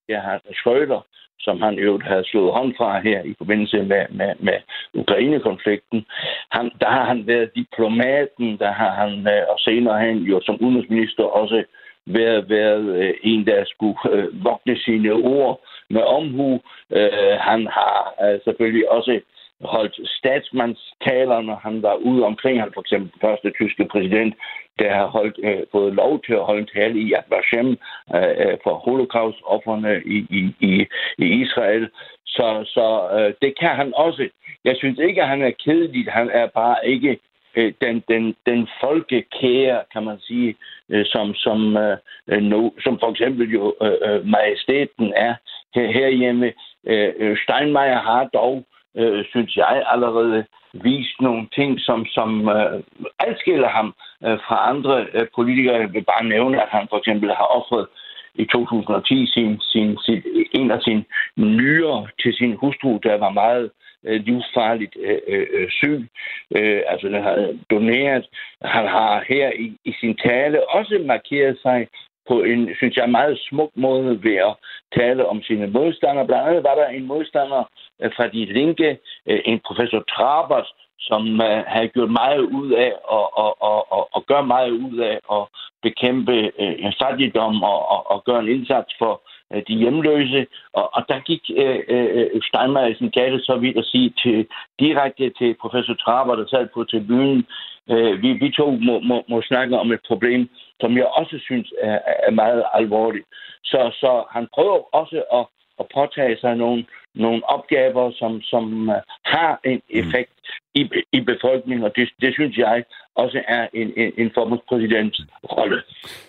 ja, han Schröder, som han jo har slået hånd fra her i forbindelse med, med, med Ukraine-konflikten. Han, der har han været diplomaten, der har han, øh, og senere han jo som udenrigsminister også været, været øh, en, der skulle øh, vogte sine ord med omhu. Øh, han har øh, selvfølgelig også holdt statsmandstaler, når han var ude omkring. Han for eksempel den første tyske præsident, der har holdt, øh, fået lov til at holde en tale i Yad Vashem øh, øh for holocaust-offerne i, i, i, i Israel. Så, så øh, det kan han også. Jeg synes ikke, at han er kedelig. Han er bare ikke øh, den, den, den folkekære, kan man sige, øh, som, som, øh, no, som for eksempel jo øh, øh majestæten er her, herhjemme. Øh, øh Steinmeier har dog øh, Øh, synes jeg, allerede vist nogle ting, som, som øh, adskiller ham øh, fra andre øh, politikere. Jeg vil bare nævne, at han for eksempel har offret i 2010 sin, sin, sin, en af sine nyere til sin hustru, der var meget øh, livsfarligt øh, øh, øh syg. Øh, altså, den har doneret. Han har her i, i sin tale også markeret sig på en, synes jeg, meget smuk måde ved at tale om sine modstandere. Blandt andet var der en modstander øh, fra De Linke, øh, en professor Trabert, som uh, havde gjort meget ud af og, og, og, og, og gør meget ud af at bekæmpe en fattigdom og, og, og gøre en indsats for Øh, de hjemløse. Og, og der gik øh, øh, Steinmeier i sin tale så vidt at sige til, direkte til professor Traber, der sad på tribunen, øh, vi, vi to må, må, må snakke om et problem, som jeg også synes er, er meget alvorligt. Så, så han prøver også at, at påtage sig nogle, nogle opgaver, som, som uh, har en mm. effekt mm. i, i befolkningen, og det, det synes jeg også er en, en, en forbundspræsidents rolle.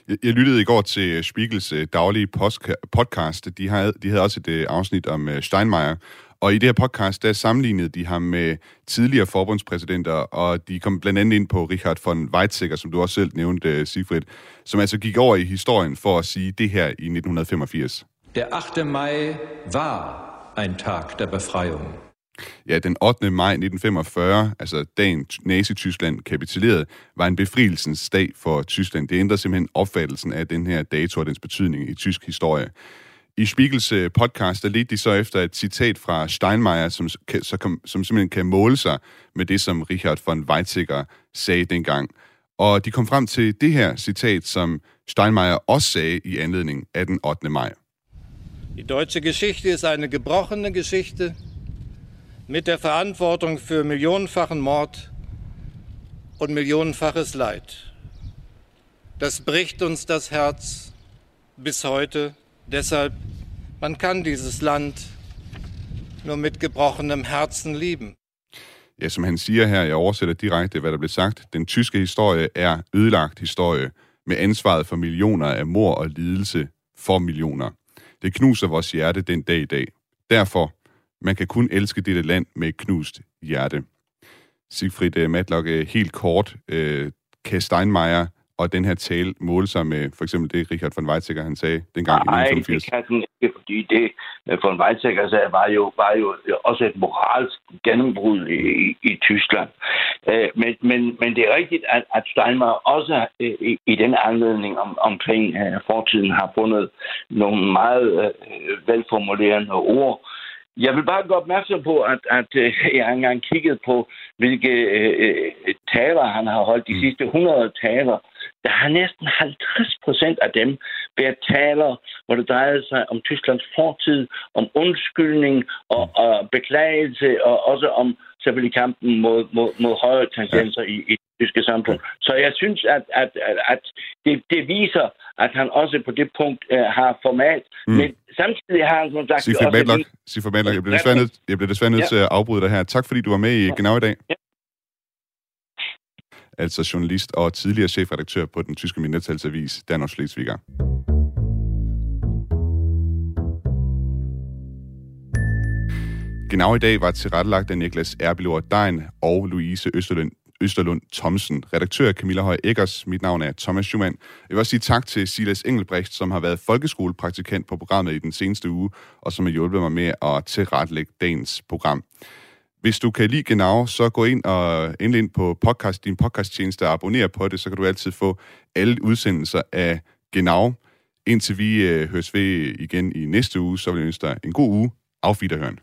Jeg, jeg lyttede i går til Spiegels uh, daglige podcast. De havde, de havde også et uh, afsnit om Steinmeier, og i det her podcast, der sammenlignede de ham med tidligere forbundspræsidenter, og de kom blandt andet ind på Richard von Weizsäcker, som du også selv nævnte, Sigfrid, som altså gik over i historien for at sige det her i 1985. Der 8. Mai var ein Tag der Befreiung. Ja, den 8. maj 1945, altså dagen Nazi-Tyskland kapitulerede, var en befrielsens dag for Tyskland. Det ændrede simpelthen opfattelsen af den her dato og dens betydning i tysk historie. I Spiegels øh, podcast, der ledte de så efter et citat fra Steinmeier, som, som, som simpelthen kan måle sig med det, som Richard von Weizsäcker sagde dengang. Og de kom frem til det her citat, som Steinmeier også sagde i anledning af den 8. maj. Die deutsche Geschichte ist eine gebrochene Geschichte mit der Verantwortung für millionenfachen Mord und millionenfaches Leid. Das bricht uns das Herz bis heute. Deshalb, man kann dieses Land nur mit gebrochenem Herzen lieben. Ja, som han siger her, jeg oversætter direkte, hvad der blev sagt. Den tyske historie er ødelagt historie med ansvaret for millioner af mor og lidelse for millioner. Det knuser vores hjerte den dag i dag. Derfor, man kan kun elske dette land med et knust hjerte. Sigfrid øh, Matlock, øh, helt kort, øh, kan Steinmeier og den her tale måle sig med for eksempel det, Richard von Weizsäcker han sagde dengang Nej, i 1985? Nej, det kan den ikke, fordi det von Weizsäcker sagde var jo, var jo også et moralsk gennembrud i, i, i Tyskland. Øh, men, men, men det er rigtigt, at, at Steinmeier også øh, i, i den anledning om, omkring uh, fortiden har fundet nogle meget uh, velformulerende ord, Jeg vil bare gå opmærksom på, at, at øh, jeg har engang kigget på, hvilke øh, taler han har holdt de sidste 100 taler. Der har næsten 50 procent af dem været taler, hvor det drejede sig om Tysklands fortid, om undskyldning og, og beklagelse, og også om selvfølgelig kampen mod, mod, mod højre tendenser i, i tyske samfund. Så jeg synes, at, at, at, at det, det viser, at han også på det punkt uh, har format. Mm. Men samtidig har han som sagt... Sigfrid Madlock, Madlock, jeg bliver desværre nødt, jeg bliver desværre nødt ja. til at afbryde dig her. Tak fordi du var med i Genau i dag. Ja. Altså journalist og tidligere chefredaktør på den tyske mindretalsavis, Danmark Schleswiger. Genau i dag var tilrettelagt af Niklas Erbilor Dein og Louise Østerlund, Østerlund Thomsen. Redaktør Camilla Høj Eggers. Mit navn er Thomas Schumann. Jeg vil også sige tak til Silas Engelbrecht, som har været folkeskolepraktikant på programmet i den seneste uge, og som har hjulpet mig med at tilrettelægge dagens program. Hvis du kan lide Genau, så gå ind og endelig ind på podcast, din podcasttjeneste og abonner på det, så kan du altid få alle udsendelser af Genau. Indtil vi øh, høres ved igen i næste uge, så vil jeg ønske dig en god uge. Auf Wiederhören.